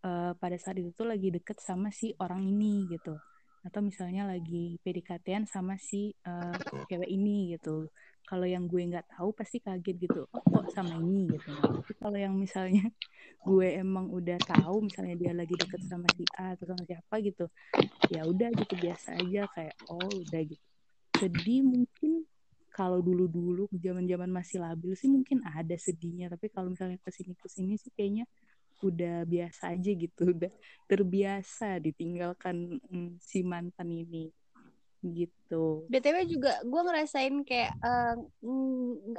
uh, pada saat itu tuh lagi deket sama si orang ini gitu. Atau misalnya lagi PDKT-an sama si uh, cewek ini gitu kalau yang gue nggak tahu pasti kaget gitu oh, kok sama ini? gitu. Tapi kalau yang misalnya gue emang udah tahu misalnya dia lagi deket sama si A atau sama siapa gitu ya udah gitu biasa aja kayak oh udah gitu. Sedih mungkin kalau dulu-dulu zaman-zaman masih labil sih mungkin ada sedihnya tapi kalau misalnya ke sini ke sini sih kayaknya udah biasa aja gitu udah terbiasa ditinggalkan mm, si mantan ini gitu btw juga gue ngerasain kayak uh,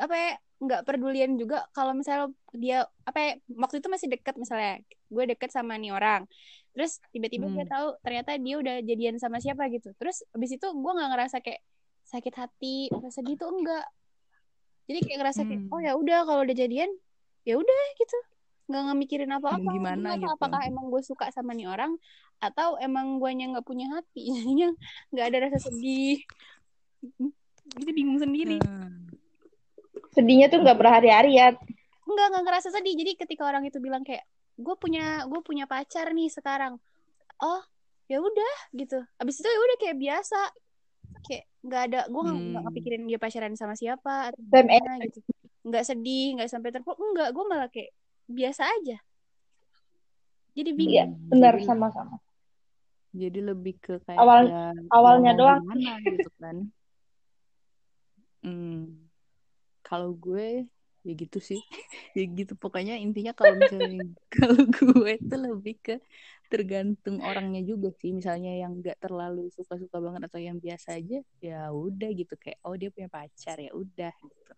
apa ya nggak pedulian juga kalau misalnya dia apa ya, waktu itu masih deket misalnya gue deket sama nih orang terus tiba-tiba hmm. gue tahu ternyata dia udah jadian sama siapa gitu terus abis itu gue nggak ngerasa kayak sakit hati rasa sedih tuh enggak jadi kayak ngerasa kayak hmm. oh ya udah kalau udah jadian ya udah gitu nggak ngemikirin apa-apa. Gimana gitu. apakah emang gue suka sama nih orang atau emang gue yang nggak punya hati? Jadinya nggak ada rasa sedih. Gitu bingung sendiri. Hmm. sedihnya tuh nggak berhari-hari ya. Nggak nggak ngerasa sedih. Jadi ketika orang itu bilang kayak gue punya gue punya pacar nih sekarang. Oh ya udah gitu. Abis itu ya udah kayak biasa. Kayak nggak ada gue nggak hmm. kepikirin dia pacaran sama siapa atau gimana gitu. Nggak sedih nggak sampai terpuk enggak gue malah kayak biasa aja. Jadi bingung. Iya benar sama-sama. Jadi lebih ke kayak awal awalnya doang. gimana, gitu kan. Hmm. kalau gue ya gitu sih. Ya gitu. Pokoknya intinya kalau misalnya kalau gue itu lebih ke tergantung orangnya juga sih. Misalnya yang nggak terlalu suka-suka banget atau yang biasa aja ya udah gitu. Kayak oh dia punya pacar. Ya udah gitu.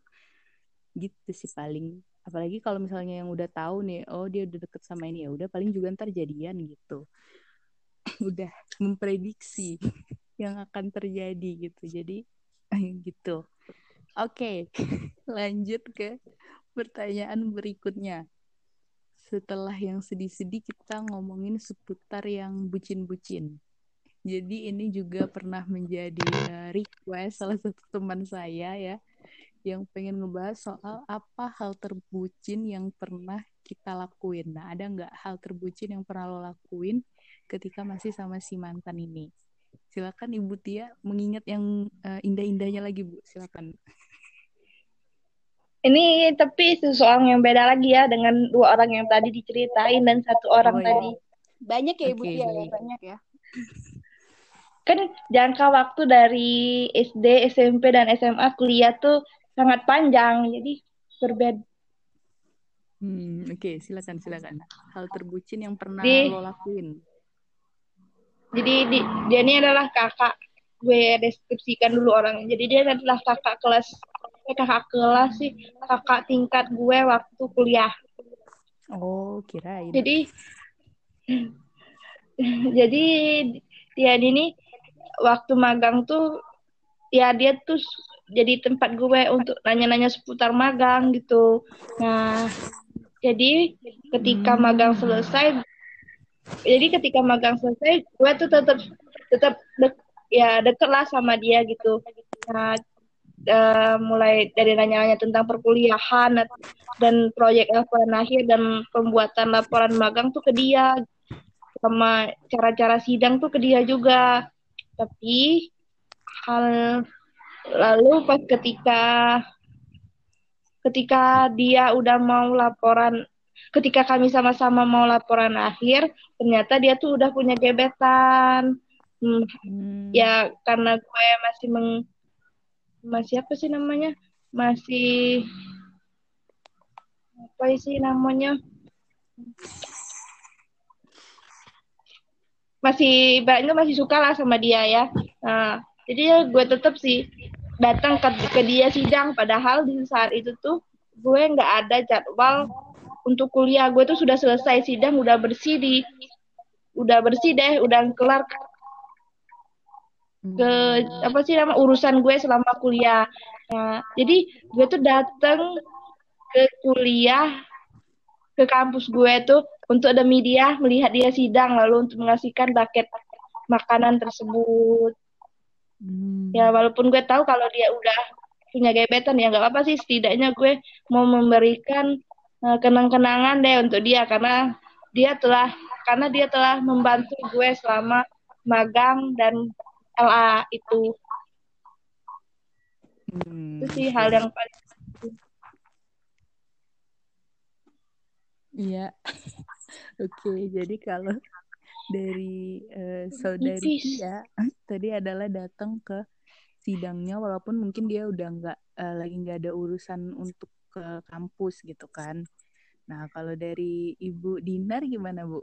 Gitu sih paling apalagi kalau misalnya yang udah tahu nih oh dia udah deket sama ini ya udah paling juga ntar jadian gitu. Udah memprediksi yang akan terjadi gitu. Jadi gitu. Oke okay. lanjut ke pertanyaan berikutnya. Setelah yang sedih-sedih kita ngomongin seputar yang bucin-bucin. Jadi ini juga pernah menjadi request salah satu teman saya ya yang pengen ngebahas soal apa hal terbucin yang pernah kita lakuin. Nah, ada nggak hal terbucin yang pernah lo lakuin ketika masih sama si mantan ini? Silakan Ibu Tia mengingat yang uh, indah-indahnya lagi, Bu. Silakan. Ini tapi seseorang yang beda lagi ya dengan dua orang yang tadi diceritain dan satu orang oh, iya. tadi. Banyak ya Ibu okay, Tia, ya, banyak ya. Kan jangka waktu dari SD, SMP dan SMA kuliah tuh sangat panjang jadi berbeda. Hmm oke okay. silakan silakan. Hal terbucin yang pernah di, lo lakuin? Jadi di, dia ini adalah kakak gue deskripsikan dulu orangnya. Jadi dia adalah kakak kelas eh, kakak kelas sih kakak tingkat gue waktu kuliah. Oh kirain. Jadi jadi dia ini waktu magang tuh ya dia tuh jadi tempat gue untuk nanya-nanya seputar magang gitu. Nah, jadi ketika hmm. magang selesai, jadi ketika magang selesai, gue tuh tetap tetap dek, ya deket lah sama dia gitu. Nah, uh, mulai dari nanya-nanya tentang perkuliahan dan proyek laporan akhir dan pembuatan laporan magang tuh ke dia sama cara-cara sidang tuh ke dia juga. Tapi hal lalu pas ketika ketika dia udah mau laporan ketika kami sama-sama mau laporan akhir ternyata dia tuh udah punya gebetan. Hmm, hmm. ya karena gue masih meng masih apa sih namanya? Masih apa sih namanya? Masih banyak masih suka lah sama dia ya. Nah jadi ya gue tetap sih datang ke, ke dia sidang. Padahal di saat itu tuh gue nggak ada jadwal untuk kuliah. Gue tuh sudah selesai sidang udah bersih di udah bersih deh udah kelar ke apa sih nama urusan gue selama kuliah. Nah, jadi gue tuh datang ke kuliah ke kampus gue tuh untuk demi dia melihat dia sidang lalu untuk mengasihkan paket makanan tersebut Hmm. Ya walaupun gue tahu kalau dia udah punya gebetan ya nggak apa-apa sih setidaknya gue mau memberikan uh, kenang-kenangan deh untuk dia karena dia telah karena dia telah membantu gue selama magang dan LA itu. Hmm. Itu sih hal yang paling Iya. Oke, jadi kalau dari uh, saudari Tia tadi adalah datang ke sidangnya walaupun mungkin dia udah nggak uh, lagi nggak ada urusan untuk ke kampus gitu kan. Nah, kalau dari Ibu Dinar gimana, Bu?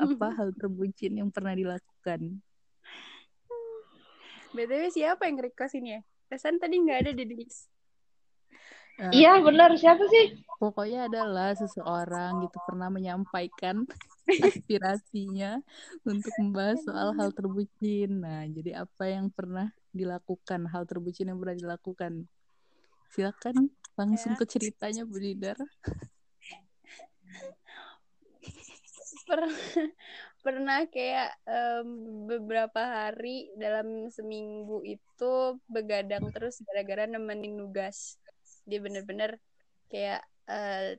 Apa hal terbucin yang pernah dilakukan? BTW siapa yang request ini ya? Kesan tadi nggak ada di list. Uh, iya benar siapa sih? Pokoknya adalah seseorang gitu pernah menyampaikan aspirasinya untuk membahas soal hal terbucin. Nah, jadi apa yang pernah dilakukan, hal terbucin yang pernah dilakukan? Silakan langsung ya. ke ceritanya Bu Didar. pernah pernah kayak um, beberapa hari dalam seminggu itu begadang terus gara-gara nemenin nugas dia bener-bener kayak uh,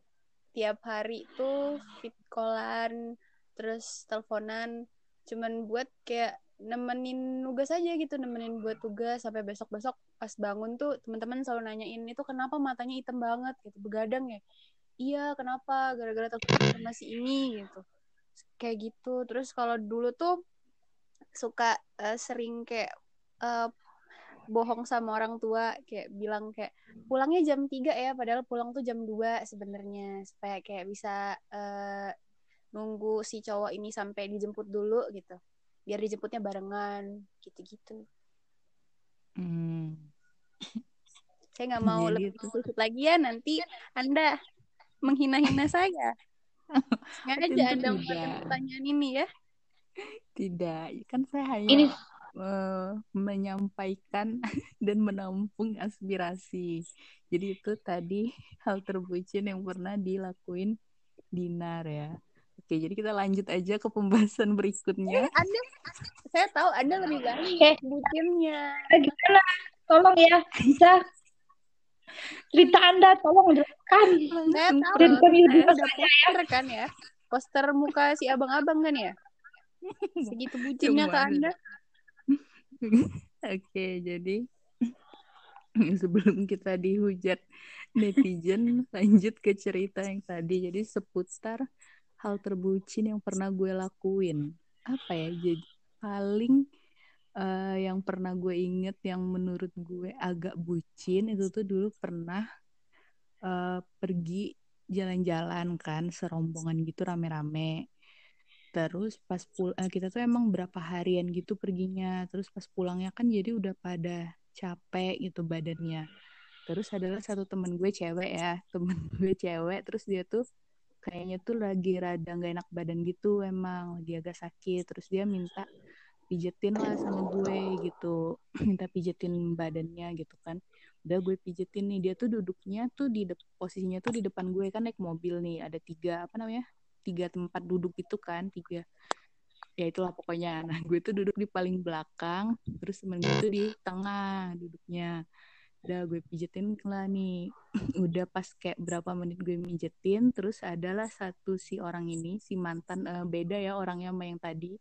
tiap hari tuh fit callan terus teleponan. Cuman buat kayak nemenin nugas aja gitu nemenin buat tugas sampai besok besok pas bangun tuh teman-teman selalu nanyain itu kenapa matanya hitam banget? Gitu begadang ya? Iya kenapa? Gara-gara telepon sama si ini gitu. Kayak gitu. Terus kalau dulu tuh suka uh, sering kayak uh, bohong sama orang tua kayak bilang kayak pulangnya jam 3 ya padahal pulang tuh jam 2 sebenarnya supaya kayak bisa uh, nunggu si cowok ini sampai dijemput dulu gitu biar dijemputnya barengan gitu-gitu hmm. saya nggak mau Jadi lebih itu. lagi ya nanti anda menghina-hina saya Sengaja Anda pertanyaan ini ya? Tidak, kan saya hanya ini... uh, menyampaikan dan menampung aspirasi. Jadi itu tadi hal terbucin yang pernah dilakuin Dinar ya. Oke, jadi kita lanjut aja ke pembahasan berikutnya. Eh, anda, saya tahu Anda lebih baik eh, bucinnya. Gimana? Tolong ya, bisa cerita Anda tolong jelaskan. Saya tahu. Saya udah poster kan ya. Poster muka si abang-abang kan ya. Segitu bucinnya ke Anda. Oke, jadi sebelum kita dihujat netizen, lanjut ke cerita yang tadi. Jadi seputar hal terbucin yang pernah gue lakuin. Apa ya? Jadi paling uh, yang pernah gue inget yang menurut gue agak bucin itu tuh dulu pernah uh, pergi jalan-jalan kan serombongan gitu rame-rame terus pas pul uh, kita tuh emang berapa harian gitu perginya. Terus pas pulangnya kan jadi udah pada capek gitu badannya. Terus adalah satu temen gue cewek ya temen gue cewek. Terus dia tuh kayaknya tuh lagi rada gak enak badan gitu emang lagi agak sakit. Terus dia minta pijetin lah sama gue gitu minta pijetin badannya gitu kan. Udah gue pijetin nih dia tuh duduknya tuh di posisinya tuh di depan gue kan naik mobil nih ada tiga apa namanya tiga tempat duduk itu kan tiga. Ya itulah pokoknya. Nah gue tuh duduk di paling belakang terus temen gue tuh di tengah duduknya. Udah gue pijetin lah nih. Udah pas kayak berapa menit gue pijetin terus adalah satu si orang ini si mantan uh, beda ya orangnya sama yang tadi.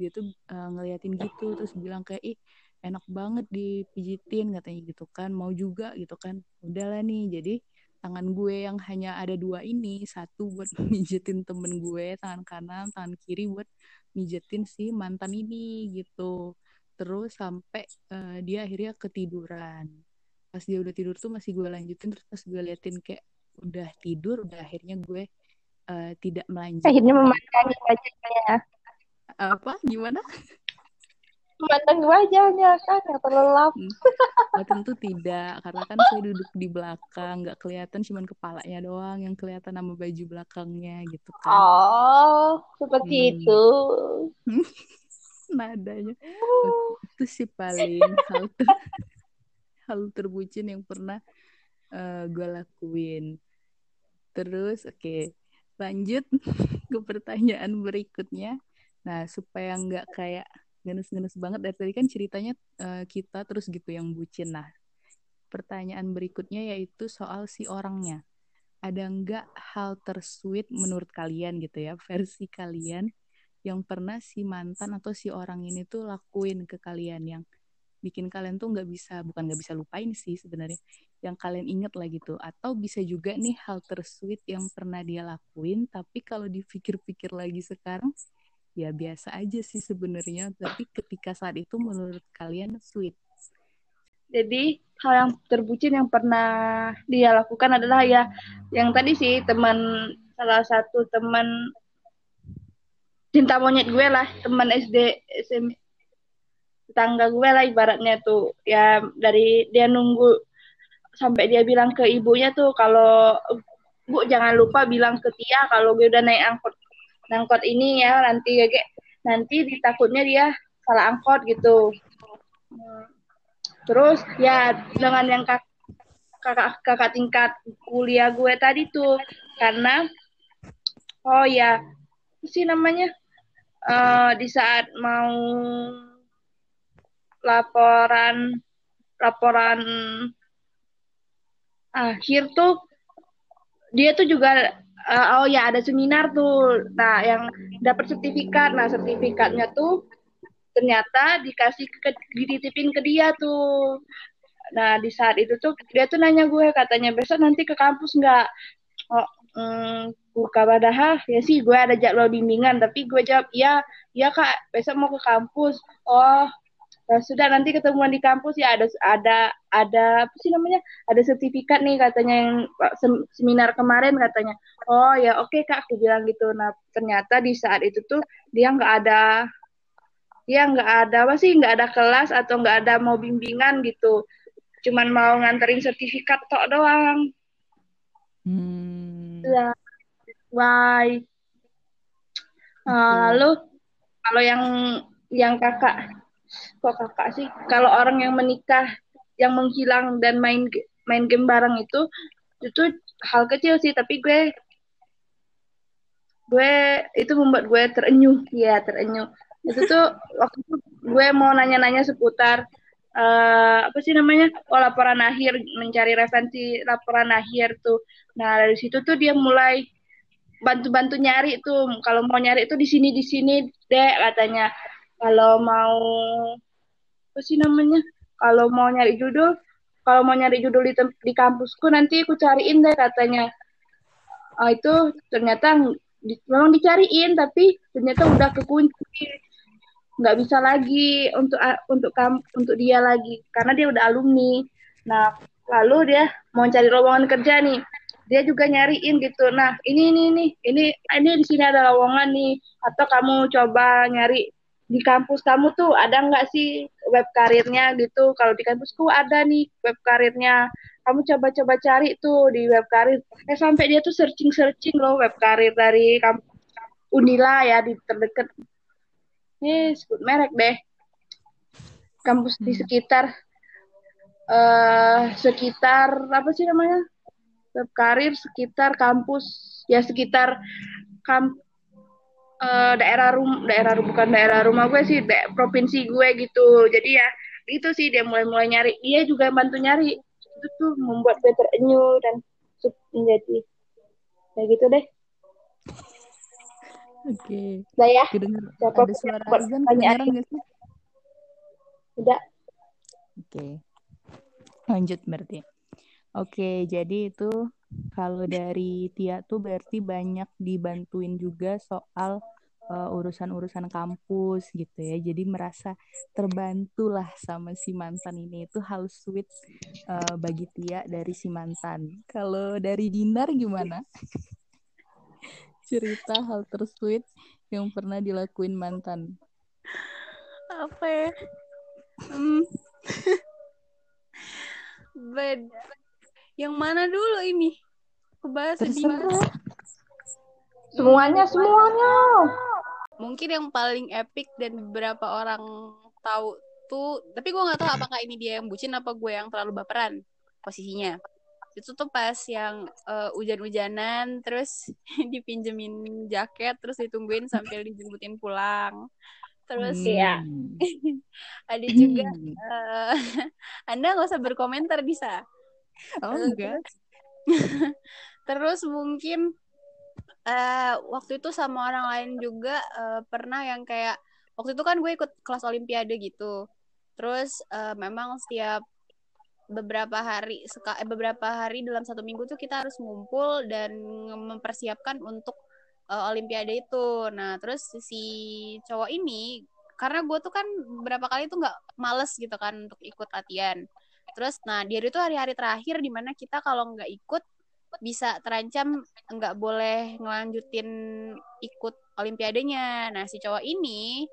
Dia tuh uh, ngeliatin gitu terus bilang kayak ih enak banget dipijitin katanya gitu kan. Mau juga gitu kan. Udahlah nih jadi tangan gue yang hanya ada dua ini satu buat mijetin temen gue tangan kanan tangan kiri buat mijetin si mantan ini gitu. Terus sampai uh, dia akhirnya ketiduran. Pas dia udah tidur tuh masih gue lanjutin terus pas gue liatin kayak udah tidur udah akhirnya gue uh, tidak melanjutkan. Akhirnya memandangi wajahnya. Apa? Gimana Memandang wajahnya kan yang terlelap. Oh, tentu tidak, karena kan saya duduk di belakang, nggak kelihatan cuman kepalanya doang yang kelihatan nama baju belakangnya gitu kan. Oh, seperti hmm. itu. Nadanya. Oh, itu sih paling hal ter hal terbucin yang pernah uh, eh, gue lakuin. Terus oke, okay, lanjut ke pertanyaan berikutnya. Nah, supaya nggak kayak ngenes-ngenes banget dari tadi kan ceritanya uh, kita terus gitu yang bucin. Nah, pertanyaan berikutnya yaitu soal si orangnya. Ada nggak hal tersweet menurut kalian gitu ya, versi kalian yang pernah si mantan atau si orang ini tuh lakuin ke kalian yang bikin kalian tuh nggak bisa bukan nggak bisa lupain sih sebenarnya yang kalian inget lah gitu atau bisa juga nih hal tersweet yang pernah dia lakuin tapi kalau dipikir-pikir lagi sekarang ya biasa aja sih sebenarnya tapi ketika saat itu menurut kalian sweet? Jadi hal yang terbucin yang pernah dia lakukan adalah ya yang tadi sih teman salah satu teman cinta monyet gue lah teman SD SMP tetangga gue lah ibaratnya tuh. Ya dari dia nunggu sampai dia bilang ke ibunya tuh kalau bu jangan lupa bilang ke Tia kalau gue udah naik angkot angkot ini ya nanti kayak nanti ditakutnya dia salah angkot gitu. Terus ya dengan yang kak, kakak kakak tingkat kuliah gue tadi tuh karena oh ya sih namanya uh, di saat mau laporan laporan akhir tuh dia tuh juga uh, oh ya ada seminar tuh. Nah yang dapat sertifikat. Nah sertifikatnya tuh ternyata dikasih ke dititipin ke dia tuh. Nah di saat itu tuh dia tuh nanya gue katanya besok nanti ke kampus nggak? Oh mm, buka padahal ya sih gue ada jadwal bimbingan. Tapi gue jawab iya iya kak. Besok mau ke kampus. Oh ya sudah nanti ketemuan di kampus ya ada ada ada apa sih namanya ada sertifikat nih katanya yang seminar kemarin katanya. Oh ya oke okay, kak aku bilang gitu. Nah ternyata di saat itu tuh dia nggak ada dia nggak ada apa sih nggak ada kelas atau nggak ada mau bimbingan gitu. Cuman mau nganterin sertifikat tok doang. Hmm. ya bye uh, lalu kalau yang yang kakak kok kakak sih. Kalau orang yang menikah yang menghilang dan main main game bareng itu itu hal kecil sih tapi gue gue itu membuat gue terenyuh. Ya terenyuh. Itu tuh waktu itu gue mau nanya-nanya seputar uh, apa sih namanya oh laporan akhir mencari referensi laporan akhir tuh. Nah dari situ tuh dia mulai bantu-bantu nyari tuh. Kalau mau nyari itu di sini di sini dek katanya. Kalau mau apa sih namanya? Kalau mau nyari judul kalau mau nyari judul di, di kampusku nanti aku cariin deh katanya. Oh, itu ternyata di, memang dicariin tapi ternyata udah kekunci. Nggak bisa lagi untuk untuk kamu untuk dia lagi karena dia udah alumni. Nah lalu dia mau cari lowongan kerja nih. Dia juga nyariin gitu. Nah ini ini ini ini ini di sini ada lowongan nih. Atau kamu coba nyari di kampus kamu tuh ada nggak sih web karirnya gitu? Kalau di kampusku ada nih web karirnya. Kamu coba-coba cari tuh di web karir. Eh sampai dia tuh searching searching loh web karir dari kampus Unila ya di terdekat. Ini sebut merek deh. Kampus di hmm. sekitar uh, sekitar apa sih namanya? Web karir sekitar kampus ya sekitar kamp uh, daerah rum daerah bukan daerah rumah gue sih da provinsi gue gitu. Jadi ya itu sih dia mulai mulai nyari. Dia juga bantu nyari. Itu tuh membuat gue terenyuh dan menjadi kayak gitu deh. Oke. Okay. ya? Siapa ada suara azan gak sih? Tidak oke. Okay. lanjut berarti. Oke, jadi itu kalau dari Tia tuh berarti banyak dibantuin juga soal uh, urusan-urusan kampus gitu ya. Jadi merasa terbantu lah sama si mantan ini. Itu hal sweet uh, bagi Tia dari si mantan. Kalau dari Dinar gimana? Cerita hal tersweet yang pernah dilakuin mantan. Apa ya? Hmm. Beda yang mana dulu ini? Kebahas Terserah. Semuanya, semuanya. Mungkin yang paling epic dan beberapa orang tahu tuh, tapi gue nggak tahu apakah ini dia yang bucin apa gue yang terlalu baperan posisinya. Itu tuh pas yang uh, hujan-hujanan, terus dipinjemin jaket, terus ditungguin sampai dijemputin pulang terus hmm. ya ada juga uh, anda nggak usah berkomentar bisa oh enggak. terus mungkin uh, waktu itu sama orang lain juga uh, pernah yang kayak waktu itu kan gue ikut kelas olimpiade gitu. Terus uh, memang setiap beberapa hari seka, eh, beberapa hari dalam satu minggu tuh kita harus ngumpul dan mempersiapkan untuk uh, olimpiade itu. Nah terus si cowok ini karena gue tuh kan beberapa kali tuh nggak males gitu kan untuk ikut latihan terus nah dia itu hari-hari terakhir di mana kita kalau nggak ikut bisa terancam nggak boleh ngelanjutin ikut olimpiadenya. Nah si cowok ini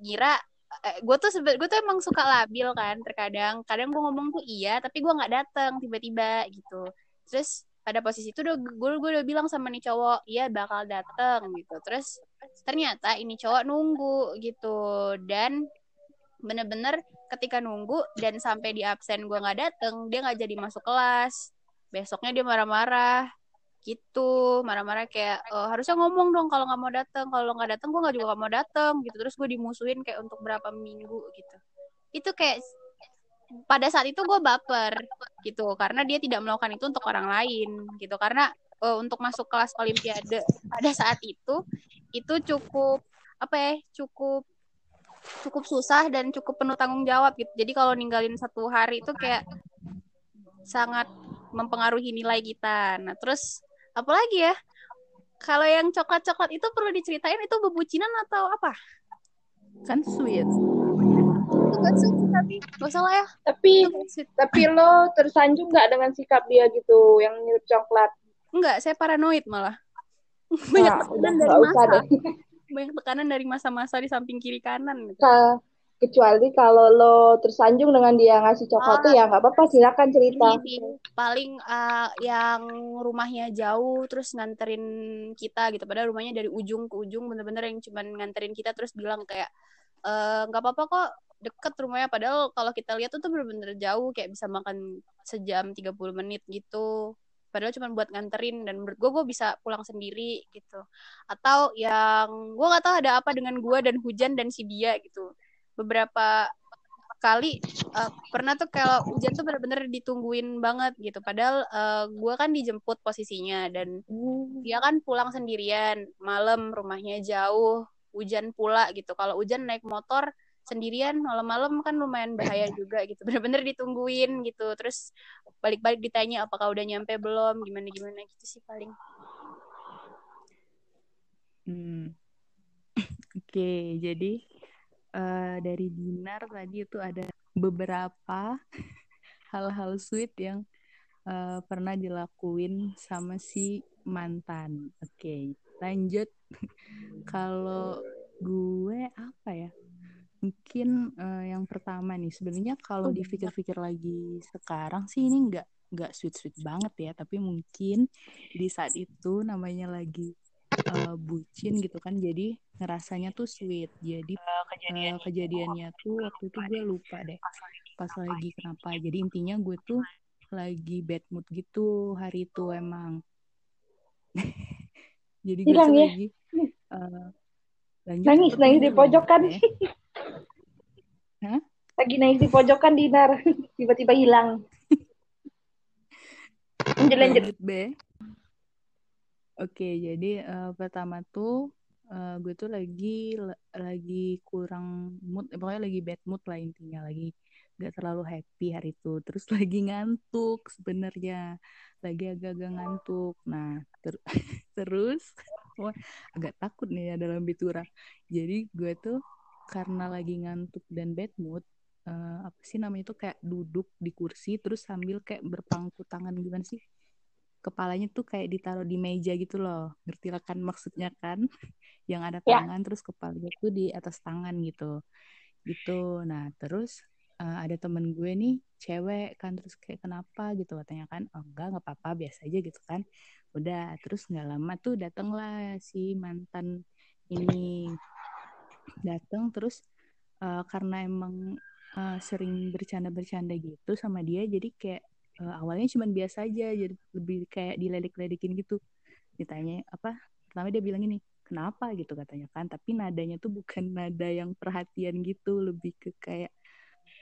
ngira eh, gue tuh gue tuh emang suka labil kan terkadang. Kadang gue ngomong tuh iya tapi gue nggak datang tiba-tiba gitu. Terus pada posisi itu udah gue gue udah bilang sama nih cowok iya bakal datang gitu. Terus ternyata ini cowok nunggu gitu. Dan bener-bener ketika nunggu dan sampai di absen gue nggak dateng dia nggak jadi masuk kelas. Besoknya dia marah-marah gitu. Marah-marah kayak e, harusnya ngomong dong kalau nggak mau dateng. Kalau nggak dateng gue nggak juga gak mau dateng gitu. Terus gue dimusuhin kayak untuk berapa minggu gitu. Itu kayak pada saat itu gue baper gitu. Karena dia tidak melakukan itu untuk orang lain gitu. Karena uh, untuk masuk kelas olimpiade pada saat itu itu cukup apa ya cukup cukup susah dan cukup penuh tanggung jawab gitu. Jadi kalau ninggalin satu hari itu kayak sangat mempengaruhi nilai kita. Nah, terus apalagi ya? Kalau yang coklat-coklat itu perlu diceritain itu bebucinan atau apa? Kan sweet. Itu kan sweet tapi gak salah ya. Tapi tapi lo tersanjung nggak dengan sikap dia gitu yang nyuruh coklat? Enggak, saya paranoid malah. Banyak nah, udah, dari masa banyak tekanan dari masa-masa di samping kiri kanan gitu. kecuali kalau lo tersanjung dengan dia ngasih coklat tuh ya nggak apa-apa silakan cerita. Ini paling uh, yang rumahnya jauh terus nganterin kita gitu. Padahal rumahnya dari ujung ke ujung bener-bener yang cuman nganterin kita terus bilang kayak eh, nggak apa-apa kok deket rumahnya. Padahal kalau kita lihat tuh tuh bener-bener jauh kayak bisa makan sejam 30 menit gitu padahal cuma buat nganterin dan menurut gue gue bisa pulang sendiri gitu. Atau yang gue nggak tahu ada apa dengan gue dan hujan dan si dia gitu. Beberapa kali uh, pernah tuh kalau hujan tuh bener-bener ditungguin banget gitu. Padahal uh, gue kan dijemput posisinya dan dia kan pulang sendirian. Malam rumahnya jauh hujan pula gitu. Kalau hujan naik motor sendirian malam-malam kan lumayan bahaya juga gitu. Bener-bener ditungguin gitu. Terus balik-balik ditanya apakah udah nyampe belum gimana gimana gitu sih paling. Hmm. oke okay, jadi uh, dari dinar tadi itu ada beberapa hal-hal sweet yang uh, pernah dilakuin sama si mantan. Oke okay, lanjut. Kalau gue apa ya Mungkin uh, yang pertama nih, sebenarnya kalau oh, dipikir-pikir lagi sekarang sih ini nggak nggak sweet-sweet banget ya, tapi mungkin di saat itu namanya lagi uh, bucin gitu kan, jadi ngerasanya tuh sweet. Jadi uh, kejadian uh, kejadiannya tuh waktu itu gue lupa deh, pas lagi kenapa. Jadi intinya gue tuh lagi bad mood gitu hari itu emang. jadi gue tuh ya? lagi uh, nangis nangis di pojokan. Ya. Hah? Lagi naik di pojokan Dinar, tiba-tiba hilang. lanjut lanjut. B. Oke, jadi uh, pertama tuh uh, gue tuh lagi lagi kurang mood, eh, pokoknya lagi bad mood lah intinya, lagi gak terlalu happy hari itu. Terus lagi ngantuk sebenarnya, lagi agak-agak ngantuk. Nah, ter terus, wah, agak takut nih ya dalam bitura. Jadi gue tuh karena lagi ngantuk dan bad mood uh, apa sih namanya itu kayak duduk di kursi terus sambil kayak berpangku tangan gimana sih? Kepalanya tuh kayak ditaruh di meja gitu loh. Ngerti lah kan maksudnya kan? Yang ada ya. tangan ya. terus kepalanya tuh di atas tangan gitu. Gitu. Nah terus uh, ada temen gue nih cewek kan terus kayak kenapa? gitu katanya kan. Oh enggak nggak apa-apa biasa aja gitu kan. Udah terus nggak lama tuh datanglah si mantan ini datang terus uh, karena emang uh, sering bercanda-bercanda gitu sama dia jadi kayak uh, awalnya cuma biasa aja jadi lebih kayak diledek-ledekin gitu. Ditanya apa? Pertama dia bilang ini kenapa? gitu katanya kan tapi nadanya tuh bukan nada yang perhatian gitu lebih ke kayak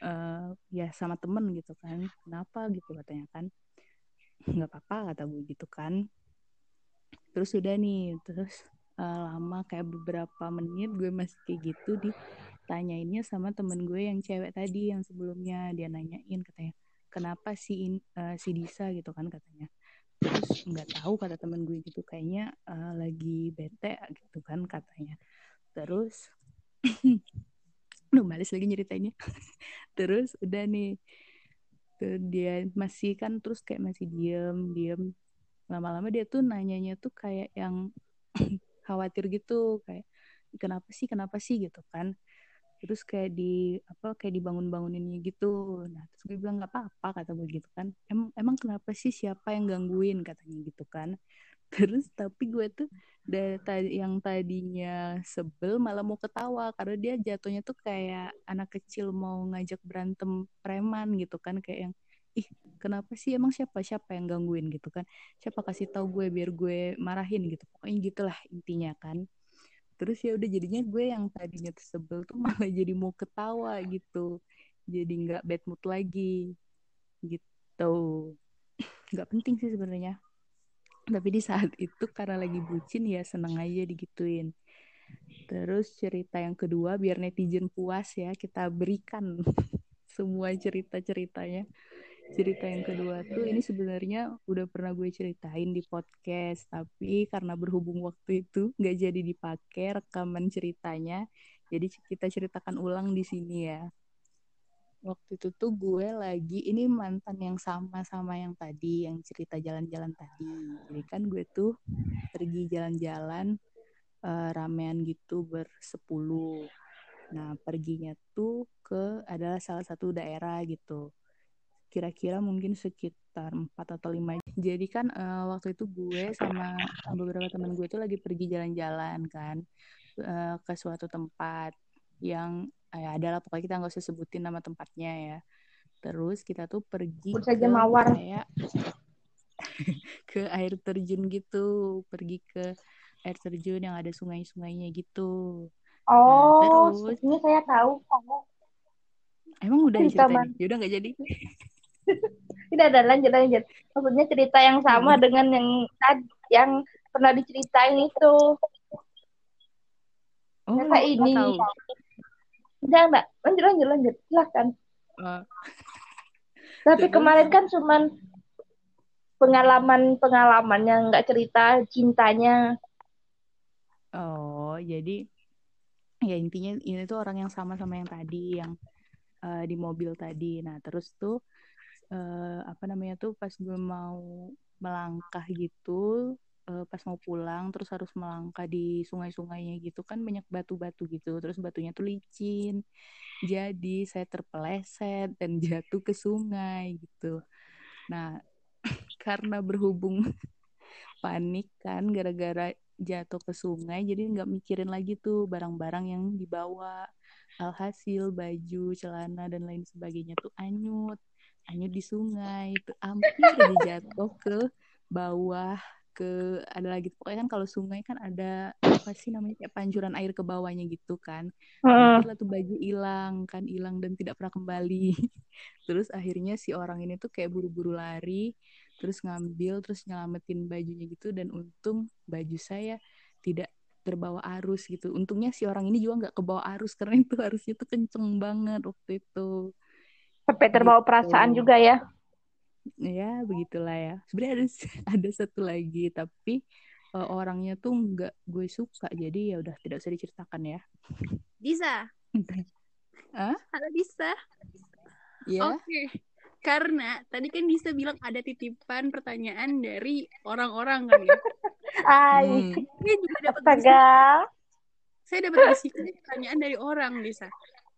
uh, ya sama temen gitu kan kenapa? gitu katanya kan. Nggak apa-apa kata bu gitu kan. Terus udah nih terus uh, lama kayak beberapa menit gue masih kayak gitu ditanyainnya sama temen gue yang cewek tadi yang sebelumnya. Dia nanyain katanya kenapa si in, uh, si Disa? gitu kan katanya. Terus nggak tahu kata temen gue gitu kayaknya uh, lagi bete gitu kan katanya. Terus Duh, males lagi nyeritainnya terus udah nih Tuh dia masih kan terus kayak masih diem diem. Lama-lama dia tuh nanyanya tuh kayak yang khawatir gitu kayak kenapa sih kenapa sih? gitu kan. Terus kayak di apa kayak dibangun-banguninnya gitu. Nah terus gue bilang nggak apa-apa kata gue gitu kan. Em emang kenapa sih siapa yang gangguin? katanya gitu kan. Terus tapi gue tuh dari tadi yang tadinya sebel malah mau ketawa. Karena dia jatuhnya tuh kayak anak kecil mau ngajak berantem preman gitu kan. Kayak yang ih kenapa sih? Emang siapa? Siapa yang gangguin? Gitu kan. Siapa kasih tahu gue biar gue marahin? Gitu. Pokoknya gitulah intinya kan. Terus ya udah jadinya gue yang tadinya tersebel tuh malah jadi mau ketawa gitu. Jadi nggak bad mood lagi. Gitu. Nggak penting sih sebenarnya. Tapi di saat itu karena lagi bucin ya seneng aja digituin. Terus cerita yang kedua biar netizen puas ya kita berikan semua cerita-ceritanya cerita yang kedua tuh ini sebenarnya udah pernah gue ceritain di podcast tapi karena berhubung waktu itu nggak jadi dipakai rekaman ceritanya jadi kita ceritakan ulang di sini ya. Waktu itu tuh gue lagi ini mantan yang sama sama yang tadi yang cerita jalan-jalan tadi. Jadi kan gue tuh pergi jalan-jalan uh, ramean gitu bersepuluh. Nah perginya tuh ke adalah salah satu daerah gitu kira-kira mungkin sekitar 4 atau 5 jadi kan uh, waktu itu gue sama beberapa teman gue itu lagi pergi jalan-jalan kan uh, ke suatu tempat yang ya adalah pokoknya kita nggak usah sebutin nama tempatnya ya. Terus kita tuh pergi saja ke mawar kayak ke air terjun gitu pergi ke air terjun yang ada sungai-sungainya gitu. Nah, oh nah, terus ini saya tahu emang udah ceritain ya udah nggak jadi tidak ada lanjut lanjut. Maksudnya cerita yang sama hmm. dengan yang yang pernah diceritain itu. Oh, kayak ini. enggak enggak. Lanjut lanjut lanjut. Silahkan. Uh. tapi kemarin kan cuman pengalaman pengalaman yang nggak cerita cintanya. Oh jadi ya intinya ini tuh orang yang sama sama yang tadi yang uh, di mobil tadi. Nah terus tuh uh, apa namanya tuh pas gue mau melangkah gitu uh, pas mau pulang terus harus melangkah di sungai-sungainya gitu kan banyak batu-batu gitu terus batunya tuh licin jadi saya terpeleset dan jatuh ke sungai gitu. Nah karena berhubung panik kan gara-gara jatuh ke sungai jadi nggak mikirin lagi tuh barang-barang yang dibawa alhasil baju celana dan lain sebagainya tuh anyut hanyut di sungai. Itu hampir aja jatuh ke bawah ke ada lagi. Pokoknya kan kalau sungai kan ada apa sih namanya kayak pancuran air ke bawahnya gitu kan. Uh. lah tuh baju hilang kan hilang dan tidak pernah kembali. Terus akhirnya si orang ini tuh kayak buru-buru lari terus ngambil terus nyelamatin bajunya gitu. Dan untung baju saya tidak terbawa arus gitu. Untungnya si orang ini juga nggak kebawa arus karena itu arusnya tuh kenceng banget waktu itu sampai terbawa gitu. perasaan juga ya ya begitulah ya sebenarnya ada ada satu lagi tapi uh, orangnya tuh nggak gue suka jadi ya udah tidak usah diceritakan ya bisa Hah? halo bisa ya oke okay. karena tadi kan bisa bilang ada titipan pertanyaan dari orang-orang kan ya Ay. Hmm. Ini juga dapat saya dapat pertanyaan dari orang bisa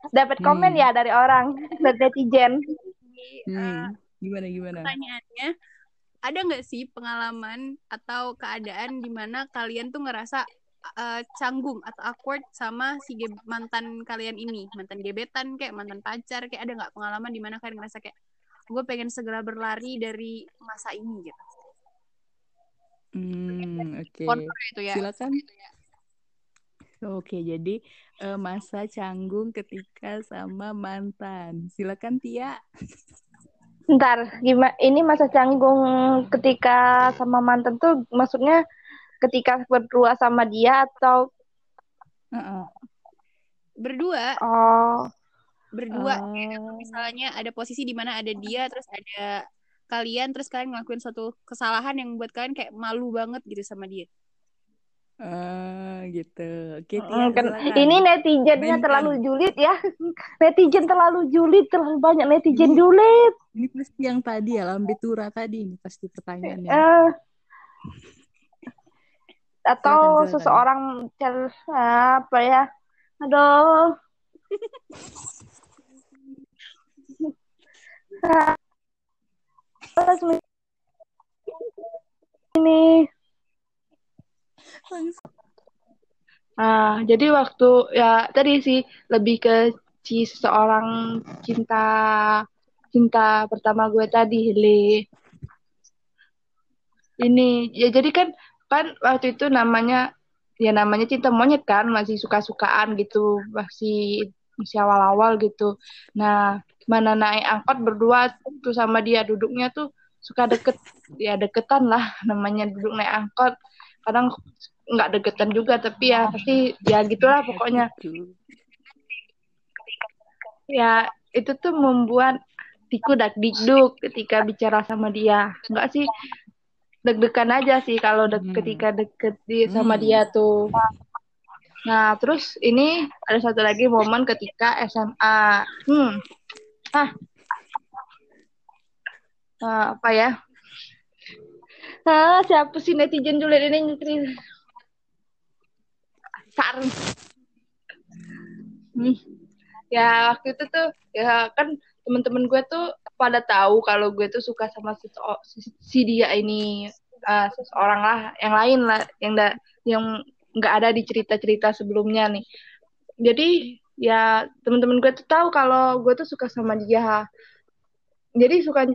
dapat komen hmm. ya dari orang dari netizen hmm. uh, gimana gimana pertanyaannya ada nggak sih pengalaman atau keadaan di mana kalian tuh ngerasa uh, canggung atau awkward sama si mantan kalian ini mantan gebetan kayak mantan pacar kayak ada nggak pengalaman di mana kalian ngerasa kayak gue pengen segera berlari dari masa ini gitu Hmm, oke. Okay. itu ya. Silakan. Oke, jadi uh, masa canggung ketika sama mantan. Silakan Tia. Ntar, gimana? Ini masa canggung ketika sama mantan tuh maksudnya ketika berdua sama dia atau uh -uh. berdua? Oh, berdua. Uh... Misalnya ada posisi di mana ada dia, terus ada kalian, terus kalian ngelakuin suatu kesalahan yang buat kalian kayak malu banget gitu sama dia. Ah, gitu. Hmm, silakan. ini netizennya Mainkan. terlalu julid ya. Netizen terlalu julid, terlalu banyak netizen julid. Ini pasti yang tadi ya, Lambe Tura tadi ini pasti pertanyaannya. Eh, atau Silakan, silakan. seseorang cer- apa ya? Aduh. Ini Langsung. Ah, jadi waktu ya tadi sih lebih ke si seseorang cinta cinta pertama gue tadi, Le. Ini ya jadi kan kan waktu itu namanya ya namanya cinta monyet kan, masih suka-sukaan gitu, masih masih awal-awal gitu. Nah, mana naik angkot berdua tuh sama dia duduknya tuh suka deket ya deketan lah namanya duduk naik angkot. Kadang nggak deketan juga tapi ya pasti ya gitulah pokoknya. Ya itu tuh membuat tiku dak dikduk ketika bicara sama dia. Nggak sih deg-degan aja sih kalau dek- Hmm. ketika deket di sama Hmm. dia tuh. Nah terus ini ada satu lagi momen ketika SMA hmm. Ah. Ah, apa ya ah siapa sih netizen julid ini nyetri Sar. Hmm. Ya waktu itu tuh ya kan teman-teman gue tuh pada tahu kalau gue tuh suka sama si, si, dia ini eh, seseorang lah yang lain lah yang da, yang nggak ada di cerita-cerita sebelumnya nih. Jadi ya teman-teman gue tuh tahu kalau gue tuh suka sama dia. Jadi suka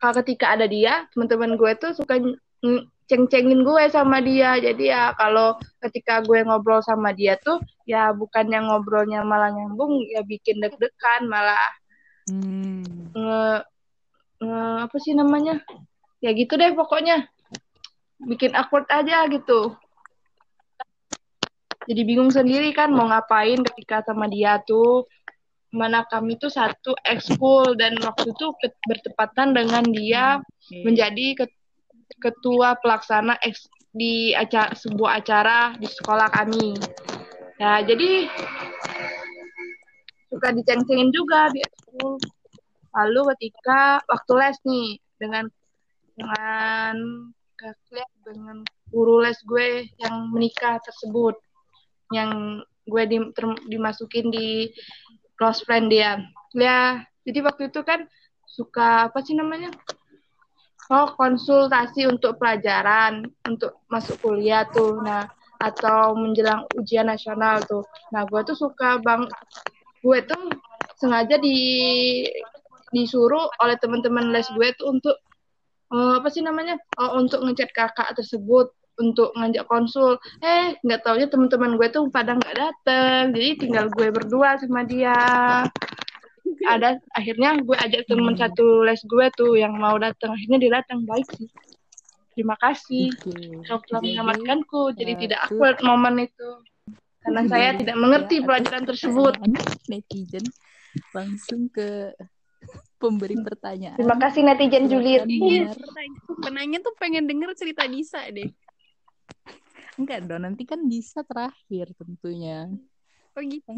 ketika ada dia, teman-teman gue tuh suka ng- ceng-cengin gue sama dia. Jadi ya kalau ketika gue ngobrol sama dia tuh ya bukannya ngobrolnya malah nyambung ya bikin deg-degan malah. Hmm. nge, nge- apa sih namanya? Ya gitu deh pokoknya. Bikin awkward aja gitu. Jadi bingung sendiri kan mau ngapain ketika sama dia tuh mana kami tuh satu ekskul dan waktu itu bertepatan dengan dia Oke. menjadi ket- ketua pelaksana eks di acara sebuah acara di sekolah kami. Ya, jadi suka diceng-cengin juga di ekskul. Lalu ketika waktu les nih dengan dengan dengan guru les gue yang menikah tersebut yang gue di, ter- dimasukin di close friend dia. Ya, jadi waktu itu kan suka apa sih namanya? Oh, konsultasi untuk pelajaran, untuk masuk kuliah tuh. Nah, atau menjelang ujian nasional tuh. Nah, gue tuh suka bang, gue tuh sengaja di disuruh oleh teman-teman les gue tuh untuk eh, apa sih namanya? Oh, untuk ngechat kakak tersebut untuk ngajak konsul. Eh, nggak taunya teman-teman gue tuh pada nggak dateng. Jadi tinggal gue berdua sama dia. Ada akhirnya gue ajak teman Hmm. satu les gue tuh yang mau datang. Akhirnya dia datang baik sih. Terima kasih. Kau telah Jadi, menyelamatkanku. Jadi satu. tidak awkward momen itu. Karena saya Jadi, tidak mengerti ya, pelajaran tersebut. netizen langsung ke pemberi pertanyaan. Terima kasih netizen. Dinar. Penanya tuh pengen denger cerita Disa deh. Enggak dong, nanti kan bisa terakhir tentunya. Oh gitu.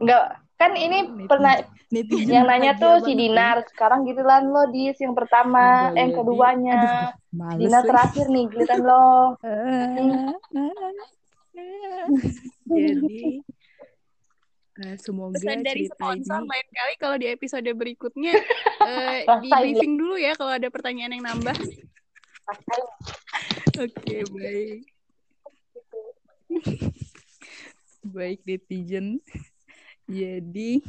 Enggak, kan ini Netizen- pernah netizen yang nanya tuh si ya. Dinar. Sekarang gitulah lo dis yang pertama, yang keduanya. Aduh, Dinar lagi. terakhir nih, giliran lo. Jadi eh, semoga Pesan dari cerita sponsor ini lain kali kalau di episode berikutnya eh, di Rasain. briefing dulu ya kalau ada pertanyaan yang nambah. Oke, baik. baik netizen. Jadi,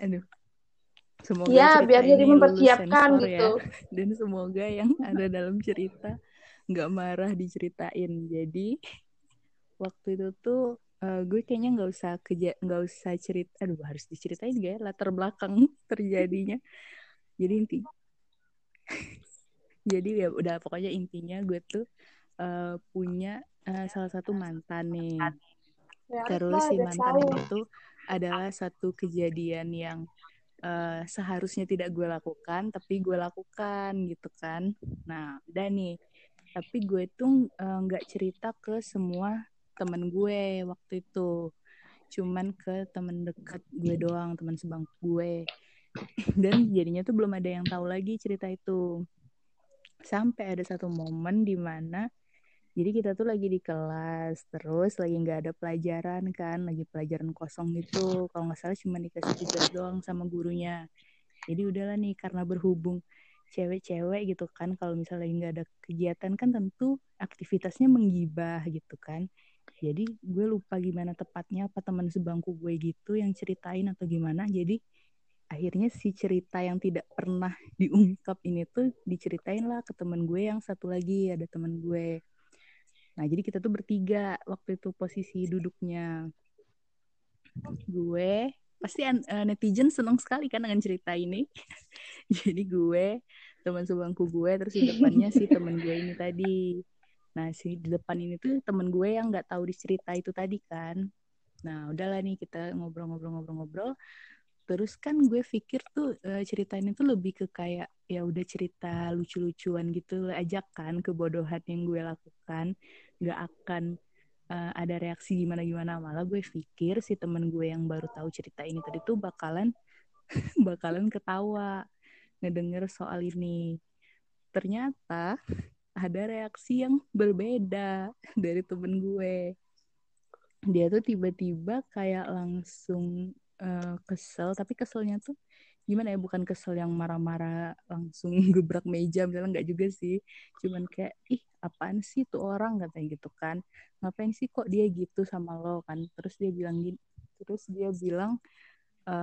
aduh. Semoga Ya, cerita biar jadi mempersiapkan gitu. ya. Dan semoga yang ada dalam cerita nggak marah diceritain. Jadi, waktu itu tuh eh, gue kayaknya nggak usah keja nggak usah cerita. Aduh, harus diceritain gak ya latar belakang terjadinya. Jadi inti jadi ya udah pokoknya intinya gue tuh eh, punya eh, salah satu mantan nih Ya, terus si mantan tahu. tuh adalah satu kejadian yang uh, seharusnya tidak gue lakukan tapi gue lakukan gitu kan nah udah nih tapi gue tuh nggak uh, cerita ke semua temen gue waktu itu. Cuman ke temen dekat gue doang teman sebangku gue. Dan jadinya tuh belum ada yang tahu lagi cerita itu. Sampai ada satu momen di mana jadi kita tuh lagi di kelas terus lagi nggak ada pelajaran kan lagi pelajaran kosong gitu. Kalau nggak salah cuma dikasih tugas doang sama gurunya. Jadi udahlah nih karena berhubung cewek-cewek gitu kan kalau misalnya nggak ada kegiatan kan tentu aktivitasnya menggibah gitu kan jadi gue lupa gimana tepatnya apa teman sebangku gue gitu yang ceritain atau gimana jadi akhirnya si cerita yang tidak pernah diungkap ini tuh diceritain lah ke temen gue yang satu lagi ada temen gue Nah, jadi kita tuh bertiga waktu itu posisi duduknya. Gue pasti uh, netizen seneng sekali kan dengan cerita ini. jadi gue, teman sebangku gue, terus di depannya si temen gue ini tadi. Nah, si di depan ini tuh temen gue yang nggak tahu dicerita itu tadi kan. Nah, udahlah nih kita ngobrol-ngobrol-ngobrol-ngobrol. Terus kan gue pikir tuh uh, cerita ini tuh lebih ke kayak ya udah cerita lucu-lucuan gitu aja kan kebodohan yang gue lakukan. Nggak akan uh, ada reaksi gimana gimana malah gue pikir si temen gue yang baru tahu cerita ini tadi tuh bakalan bakalan ketawa ngedenger soal ini. Ternyata ada reaksi yang berbeda dari temen gue. Dia tuh tiba-tiba kayak langsung uh, kesel tapi keselnya tuh gimana ya? Bukan kesel yang marah-marah langsung gebrak meja misalnya nggak juga sih. Cuman kayak ih apaan sih tuh orang? katanya gitu kan. Ngapain sih kok dia gitu sama lo? kan. Terus dia bilang gini terus dia bilang e,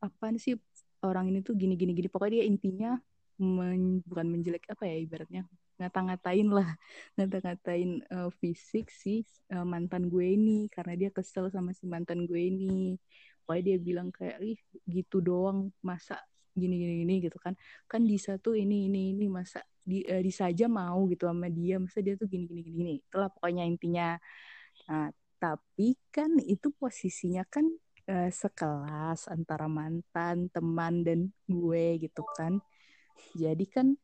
apaan sih orang ini tuh gini gini gini. Pokoknya dia intinya men, bukan menjelek apa ya ibaratnya ngata-ngatain lah. Ngata-ngatain uh, fisik si uh, mantan gue ini. Karena dia kesel sama si mantan gue ini. Pokoknya dia bilang kayak ih gitu doang. Masa gini gini gini gitu kan. Kan Disa tuh ini ini ini. Masa di uh, Disa aja mau gitu sama dia. Masa dia tuh gini gini gini, gini. itulah pokoknya intinya. Nah tapi kan itu posisinya kan uh, sekelas antara mantan teman dan gue gitu kan. Jadi kan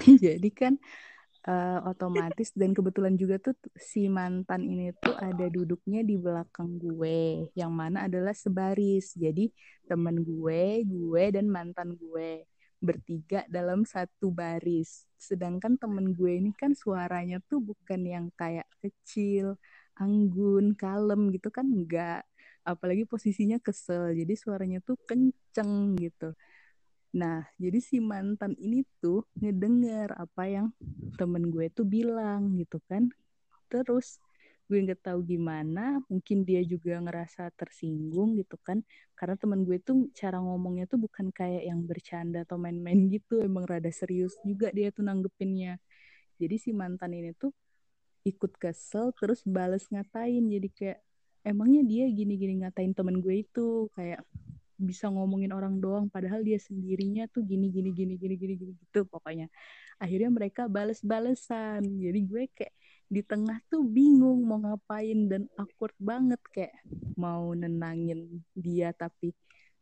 jadi kan uh, otomatis dan kebetulan juga tuh si mantan ini tuh ada duduknya di belakang gue yang mana adalah sebaris. Jadi temen gue gue dan mantan gue bertiga dalam satu baris. Sedangkan temen gue ini kan suaranya tuh bukan yang kayak kecil anggun kalem gitu kan enggak. Apalagi posisinya kesel jadi suaranya tuh kenceng gitu Nah, jadi si mantan ini tuh ngedenger apa yang temen gue tuh bilang gitu kan. Terus gue nggak tahu gimana, mungkin dia juga ngerasa tersinggung gitu kan. Karena temen gue tuh cara ngomongnya tuh bukan kayak yang bercanda atau main-main gitu, emang rada serius juga dia tuh nanggepinnya. Jadi si mantan ini tuh ikut kesel terus bales ngatain jadi kayak emangnya dia gini-gini ngatain temen gue itu kayak bisa ngomongin orang doang padahal dia sendirinya tuh gini gini gini gini gini gini gitu pokoknya. Akhirnya mereka bales-balesan. Jadi gue kayak di tengah tuh bingung mau ngapain dan awkward banget kayak mau nenangin dia tapi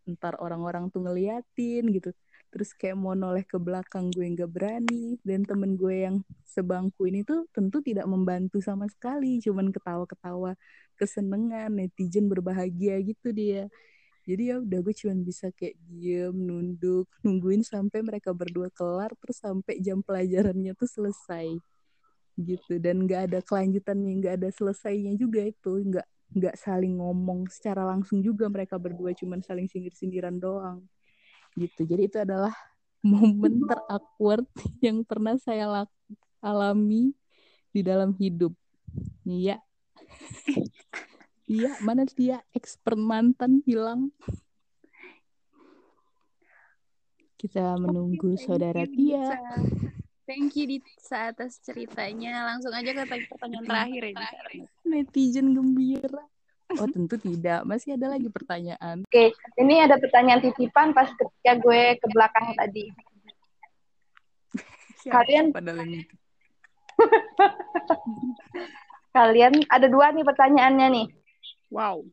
ntar orang-orang tuh ngeliatin gitu. Terus kayak mau noleh ke belakang gue nggak berani dan temen gue yang sebangku ini tuh tentu tidak membantu sama sekali cuman ketawa-ketawa kesenengan netizen berbahagia gitu dia jadi ya udah gue cuma bisa kayak diem nunduk nungguin sampai mereka berdua kelar terus sampai jam pelajarannya tuh selesai gitu. Dan nggak ada kelanjutannya nggak ada selesainya juga itu nggak nggak saling ngomong secara langsung juga mereka berdua cuma saling sindir-sindiran doang gitu. Jadi itu adalah momen terawkward yang pernah saya alami di dalam hidup. Iya Iya, mana dia expert mantan hilang. Kita menunggu okay, saudara Tia. Thank you di atas ceritanya. Langsung aja ke pertanyaan terakhir ya. Netizen gembira. Oh tentu tidak, masih ada lagi pertanyaan. Oke, ini ada pertanyaan titipan pas ketika gue ke belakang tadi. Kalian Kalian ada dua nih pertanyaannya nih. Wow.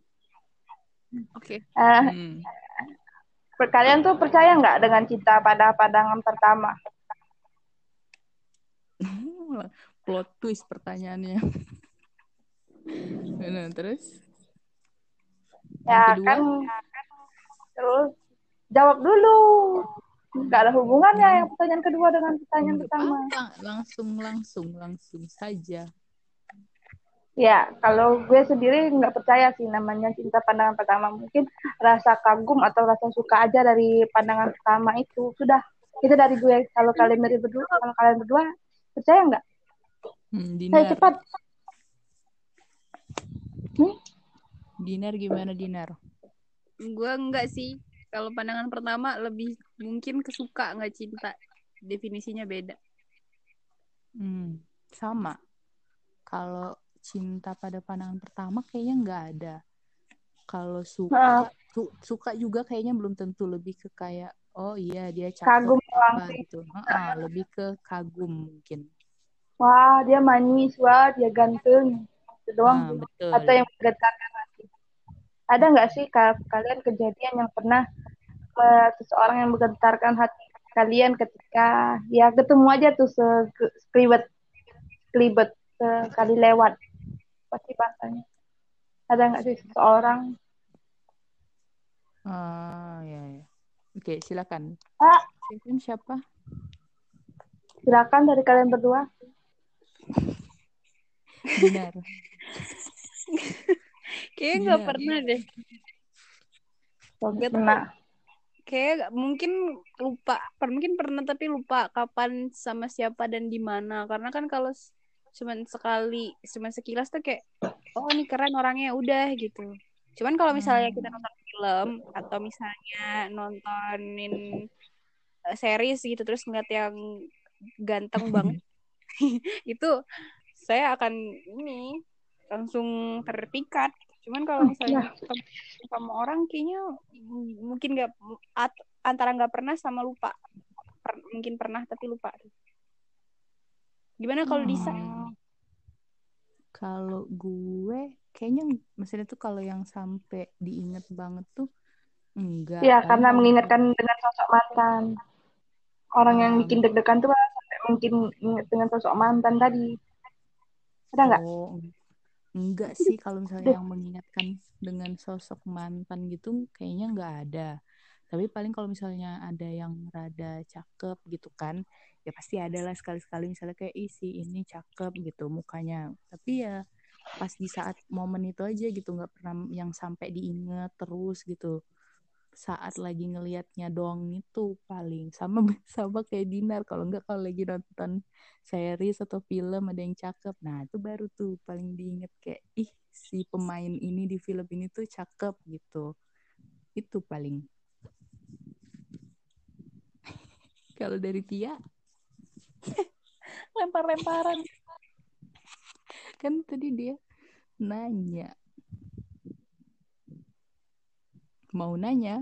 Oke. Okay. Uh, hmm. kalian tuh percaya nggak dengan cinta pada pandangan pertama? Plot twist pertanyaannya. Nah, terus? Ya kan, terus jawab dulu. Nggak ada hubungannya yang pertanyaan kedua dengan pertanyaan pertama. Langsung, langsung, langsung saja. Ya, kalau gue sendiri nggak percaya sih namanya cinta pandangan pertama. Mungkin rasa kagum atau rasa suka aja dari pandangan pertama itu. Sudah, itu dari gue. Kalau kalian dari berdua, kalau kalian berdua percaya nggak? Hmm, Dinar. cepat. Hmm? Dinar gimana Dinar? Gue enggak sih. Kalau pandangan pertama lebih mungkin kesuka nggak cinta. Definisinya beda. Hmm, sama. Kalau cinta pada pandangan pertama kayaknya nggak ada. Kalau Nah, suka, su- suka juga kayaknya belum tentu lebih ke kayak oh iya dia cakep kagum apa gitu. Heeh, lebih ke kagum mungkin. Wah, dia manis, wah, dia ganteng. Itu Nah, doang. betul. Atau yang menggetarkan hati. Ada nggak sih ka- kalian kejadian yang pernah eh, seseorang yang menggetarkan hati kalian ketika ya ketemu aja tuh se- sekelibat sekelibat sekali lewat pasti bahasanya ada nggak sih seseorang Ah, ya, ya. Oke, silakan. ah Silakan siapa? silakan dari kalian berdua Dinar. Kayaknya nggak pernah deh. Nggak tahu. nah Kayak mungkin lupa. Per- Mungkin pernah tapi lupa kapan sama siapa dan di mana. Karena kan kalau cuman sekali, cuman sekilas tuh kayak, oh ini keren orangnya udah gitu. Cuman kalau misalnya kita nonton film atau misalnya nontonin eh, series gitu terus ngeliat yang ganteng banget itu saya akan ini langsung terpikat. Cuman kalau misalnya ketemu sama orang kayaknya mungkin nggak antara nggak pernah sama lupa. Per- mungkin pernah tapi lupa. Gimana kalau Disa? Hmm. Kalau gue kayaknya maksudnya tuh kalau yang sampai diinget banget tuh enggak. ya Paling karena mengingatkan dengan sosok mantan orang yang Ah, bikin deg-degan tuh sampai mungkin ingat dengan sosok mantan tadi ada nggak Oh, enggak sih kalau misalnya yang mengingatkan dengan sosok mantan gitu kayaknya enggak ada. Tapi paling kalau misalnya ada yang rada cakep gitu kan, ya pasti ada lah sekali-sekali misalnya kayak isi ini cakep gitu mukanya. Tapi ya pas di saat momen itu aja gitu nggak pernah yang sampai diinget terus gitu. Saat lagi ngelihatnya doang itu paling sama sama kayak Dinar kalau nggak kalau lagi nonton series atau film ada yang cakep. Nah, itu baru tuh paling diinget kayak ih si pemain ini di film ini tuh cakep gitu. Itu paling. Kalau dari Tia Lempar-lemparan. kan tadi dia nanya. Mau nanya?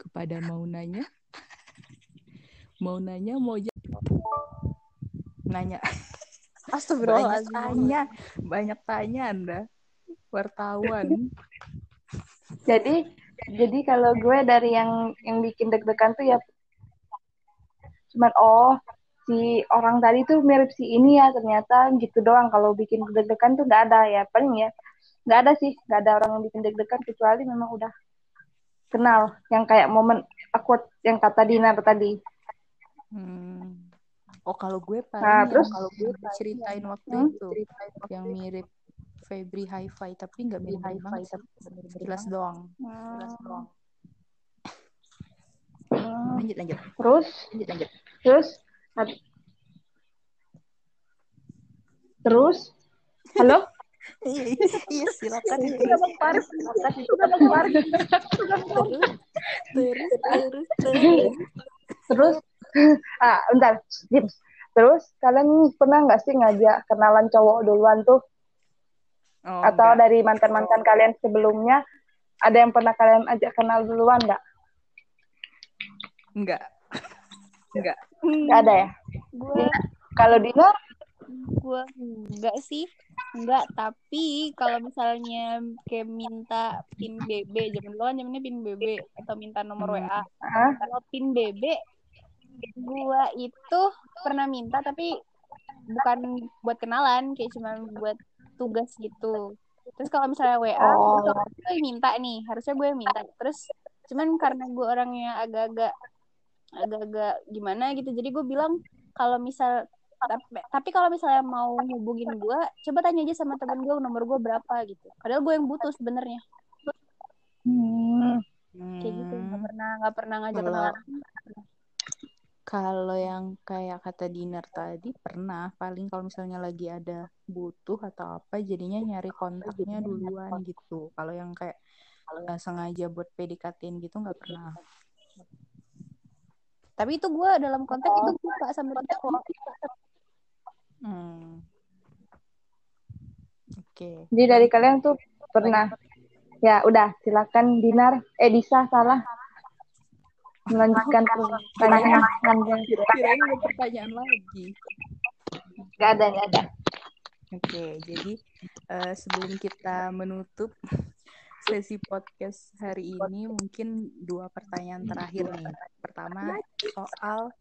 Kepada mau nanya? Mau nanya mau? Nanya. Banyak Astagfirullahaladzim. tanya, banyak tanya Anda. Wartawan. jadi jadi kalau gue dari yang yang bikin deg-degan tuh ya cuman oh si orang tadi tuh mirip si ini ya ternyata gitu doang kalau bikin deg-degan tuh nggak ada ya paling ya nggak ada sih nggak ada orang yang bikin deg-degan kecuali memang udah kenal yang kayak momen awkward yang kata Dinar tadi Hmm. Oh kalau gue paling Nah, terus? kalau gue ceritain waktu Hmm? itu yang mirip Febri Hi-Fi tapi nggak mirip banget sih. Sekilas doang. Sekilas doang. Hmm, Lanjut lanjut. terus Lanjut lanjut. terus terus halo Iya, silakan. Sudah Bang Faris. Sudah Bang Faris. terus terus terus. Terus, ah, bentar. Terus, kalian pernah nggak sih ngajak kenalan cowok duluan tuh? Oh, Atau enggak. dari mantan-mantan kalian sebelumnya, ada yang pernah kalian ajak kenal duluan nggak? enggak. Enggak. Nggak ada ya? Gue Kalau Dina, gue enggak sih. Enggak, tapi kalau misalnya kayak minta pin BB, zaman dulu kan zamannya pin BB atau minta nomor Hmm. WA. Ah, Kalau pin BB, gua itu pernah minta tapi bukan buat kenalan, kayak cuma buat tugas gitu. Terus kalau misalnya WA, Oh. gue yang minta nih, harusnya gue yang minta. Terus cuman karena gue orangnya agak-agak agak-agak gimana gitu, jadi gue bilang kalau misal tapi, tapi kalau misalnya mau hubungin gue, coba tanya aja sama temen gue nomor gue berapa gitu. Padahal gue yang butuh sebenarnya. hmm. Kayak gitu, nggak Hmm. pernah nggak pernah ngajak kenalan. Kalau yang kayak kata Dinar tadi pernah paling kalau misalnya lagi ada butuh atau apa jadinya nyari kontaknya duluan gitu. Kalau yang kayak eh, sengaja buat PDKT-in gitu nggak pernah. Tapi itu gue dalam konteks itu suka sama dia kok. Hmm. Oke. Jadi dari kalian tuh pernah ya udah silakan Dinar eh Disa salah melanjutkan pertanyaan Kirain ada pertanyaan lagi. Gak ada gak ada Oke, jadi eh, sebelum kita menutup sesi podcast hari ini, mungkin dua pertanyaan terakhir nih. Pertama, soal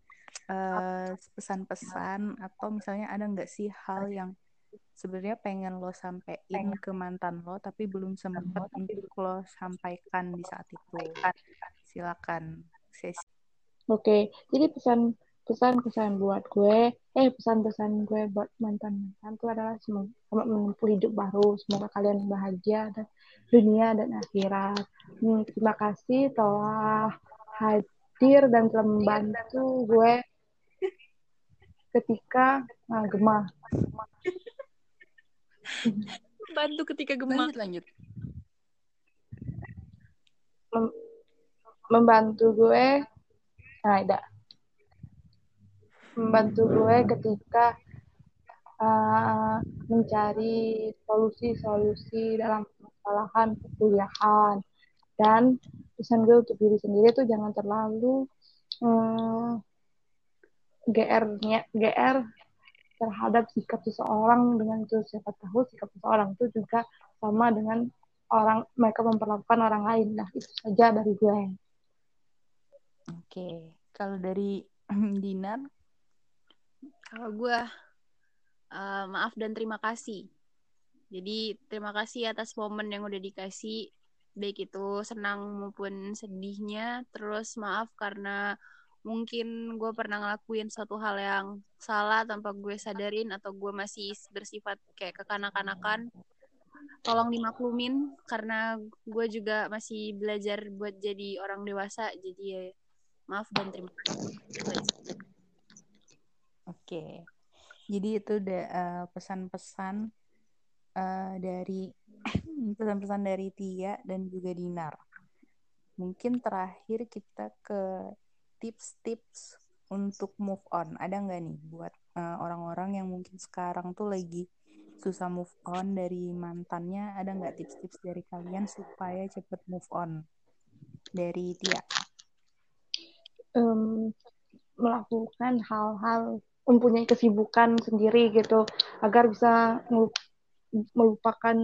eh, pesan-pesan atau misalnya ada nggak sih hal yang sebenarnya pengen lo sampein ke mantan lo, tapi belum sempat untuk lo sampaikan di saat itu. Silakan Oke, jadi pesan pesan pesan buat gue, eh pesan-pesan gue buat mantan mantan itu adalah semoga menempuh hidup baru, semoga kalian bahagia dan dunia dan akhirat. Hmm, terima kasih telah hadir dan telah membantu gue ketika nah, gemah. Bantu ketika gemak. Lanjut, lanjut. Mem- membantu gue, nah tidak membantu gue ketika uh, mencari solusi-solusi dalam permasalahan perkuliahan. Dan pesan gue untuk diri sendiri tuh jangan terlalu hmm, GR-nya GR terhadap sikap seseorang dengan itu. Siapa tahu sikap seseorang itu juga sama dengan orang mereka memperlakukan orang lain. Nah itu saja dari gue Oke, kalau dari Dinar, Kalau gue eh, maaf dan terima kasih. Jadi terima kasih atas momen yang udah dikasih, baik itu senang maupun sedihnya. Terus maaf karena mungkin gue pernah ngelakuin suatu hal yang salah tanpa gue sadarin atau gue masih bersifat kayak kekanak-kanakan. Tolong dimaklumin karena gue juga masih belajar buat jadi orang dewasa. Jadi ya maaf dan terima kasih. Oke, jadi itu da- eh, pesan-pesan eh, dari pesan-pesan dari Tia dan juga Dinar. Mungkin terakhir kita ke tips-tips untuk move on. Ada nggak nih buat eh, orang-orang yang mungkin sekarang tuh lagi susah move on dari mantannya? Ada nggak tips-tips dari kalian supaya cepet move on? Dari Tia. Em, melakukan hal-hal mempunyai kesibukan sendiri gitu agar bisa melu- melupakan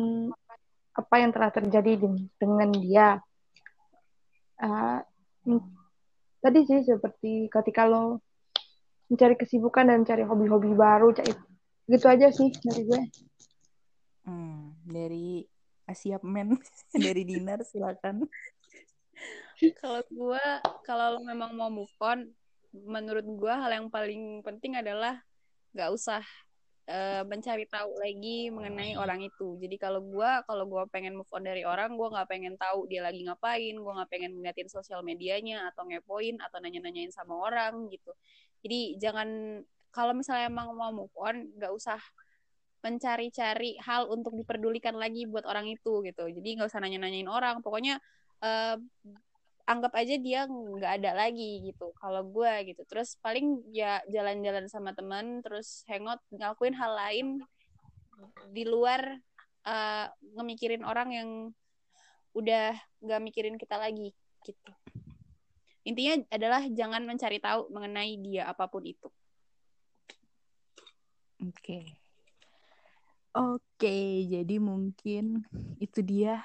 apa yang telah terjadi di- dengan dia. Ah, hmm, tadi sih seperti ketika lo mencari kesibukan dan cari hobi-hobi baru, cari gitu aja sih dari gue. Hmm, dari Asia Men, dari Dinar silakan. Kalau gue, kalau lo memang mau move on, menurut gue hal yang paling penting adalah gak usah eh, mencari tahu lagi mengenai orang itu. Jadi kalau gue, kalau gue pengen move on dari orang, gue nggak pengen tahu dia lagi ngapain, gue nggak pengen ngeliatin sosial medianya atau ngepoin atau nanya-nanyain sama orang gitu. Jadi jangan kalau misalnya emang mau move on, gak usah mencari-cari hal untuk diperdulikan lagi buat orang itu gitu. Jadi nggak usah nanya-nanyain orang. Pokoknya eh, anggap aja dia nggak ada lagi gitu kalau gue gitu. Terus paling ya jalan-jalan sama teman terus hangout ngelakuin hal lain di luar uh, ngemikirin orang yang udah nggak mikirin kita lagi gitu. Intinya adalah jangan mencari tahu mengenai dia apa pun itu. Oke. Oke, jadi mungkin itu dia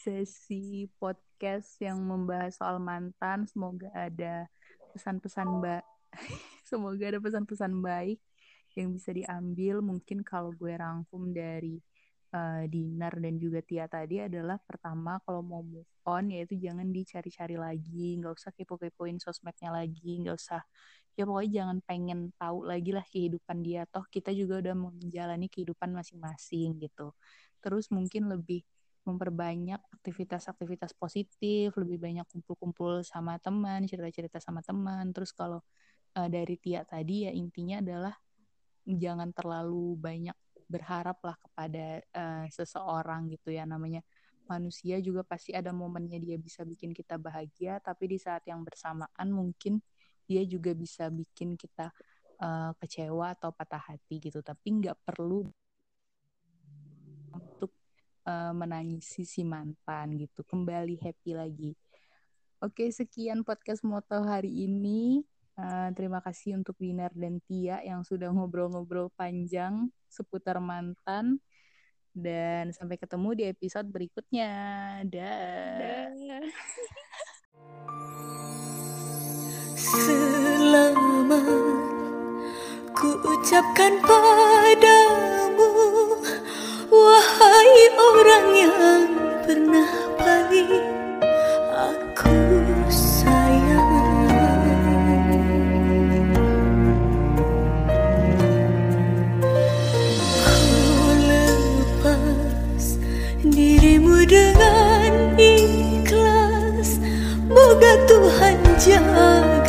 sesi podcast yang membahas soal mantan. Semoga ada pesan-pesan mbak, semoga ada pesan-pesan baik yang bisa diambil. Mungkin kalau gue rangkum dari uh, Dinar dan juga Tia tadi adalah pertama kalau mau move on yaitu jangan dicari-cari lagi, nggak usah kepo-kepoin sosmednya lagi, nggak usah ya pokoknya jangan pengen tahu lagi lah kehidupan dia toh kita juga udah menjalani kehidupan masing-masing gitu terus mungkin lebih memperbanyak aktivitas-aktivitas positif lebih banyak kumpul-kumpul sama teman cerita-cerita sama teman. Terus kalau uh, dari Tia tadi ya intinya adalah jangan terlalu banyak berharap lah kepada uh, seseorang gitu ya. Namanya manusia juga pasti ada momennya dia bisa bikin kita bahagia tapi di saat yang bersamaan mungkin dia juga bisa bikin kita uh, kecewa atau patah hati gitu. Tapi nggak perlu uh, menangisi si mantan gitu kembali happy lagi oke sekian podcast moto hari ini uh, terima kasih untuk Dinar dan Tia yang sudah ngobrol-ngobrol panjang seputar mantan dan sampai ketemu di episode berikutnya. Dah. Da. Ku ucapkan padamu Wahai orang yang pernah paling aku sayang. Ku lepas dirimu dengan ikhlas. Moga Tuhan jagakan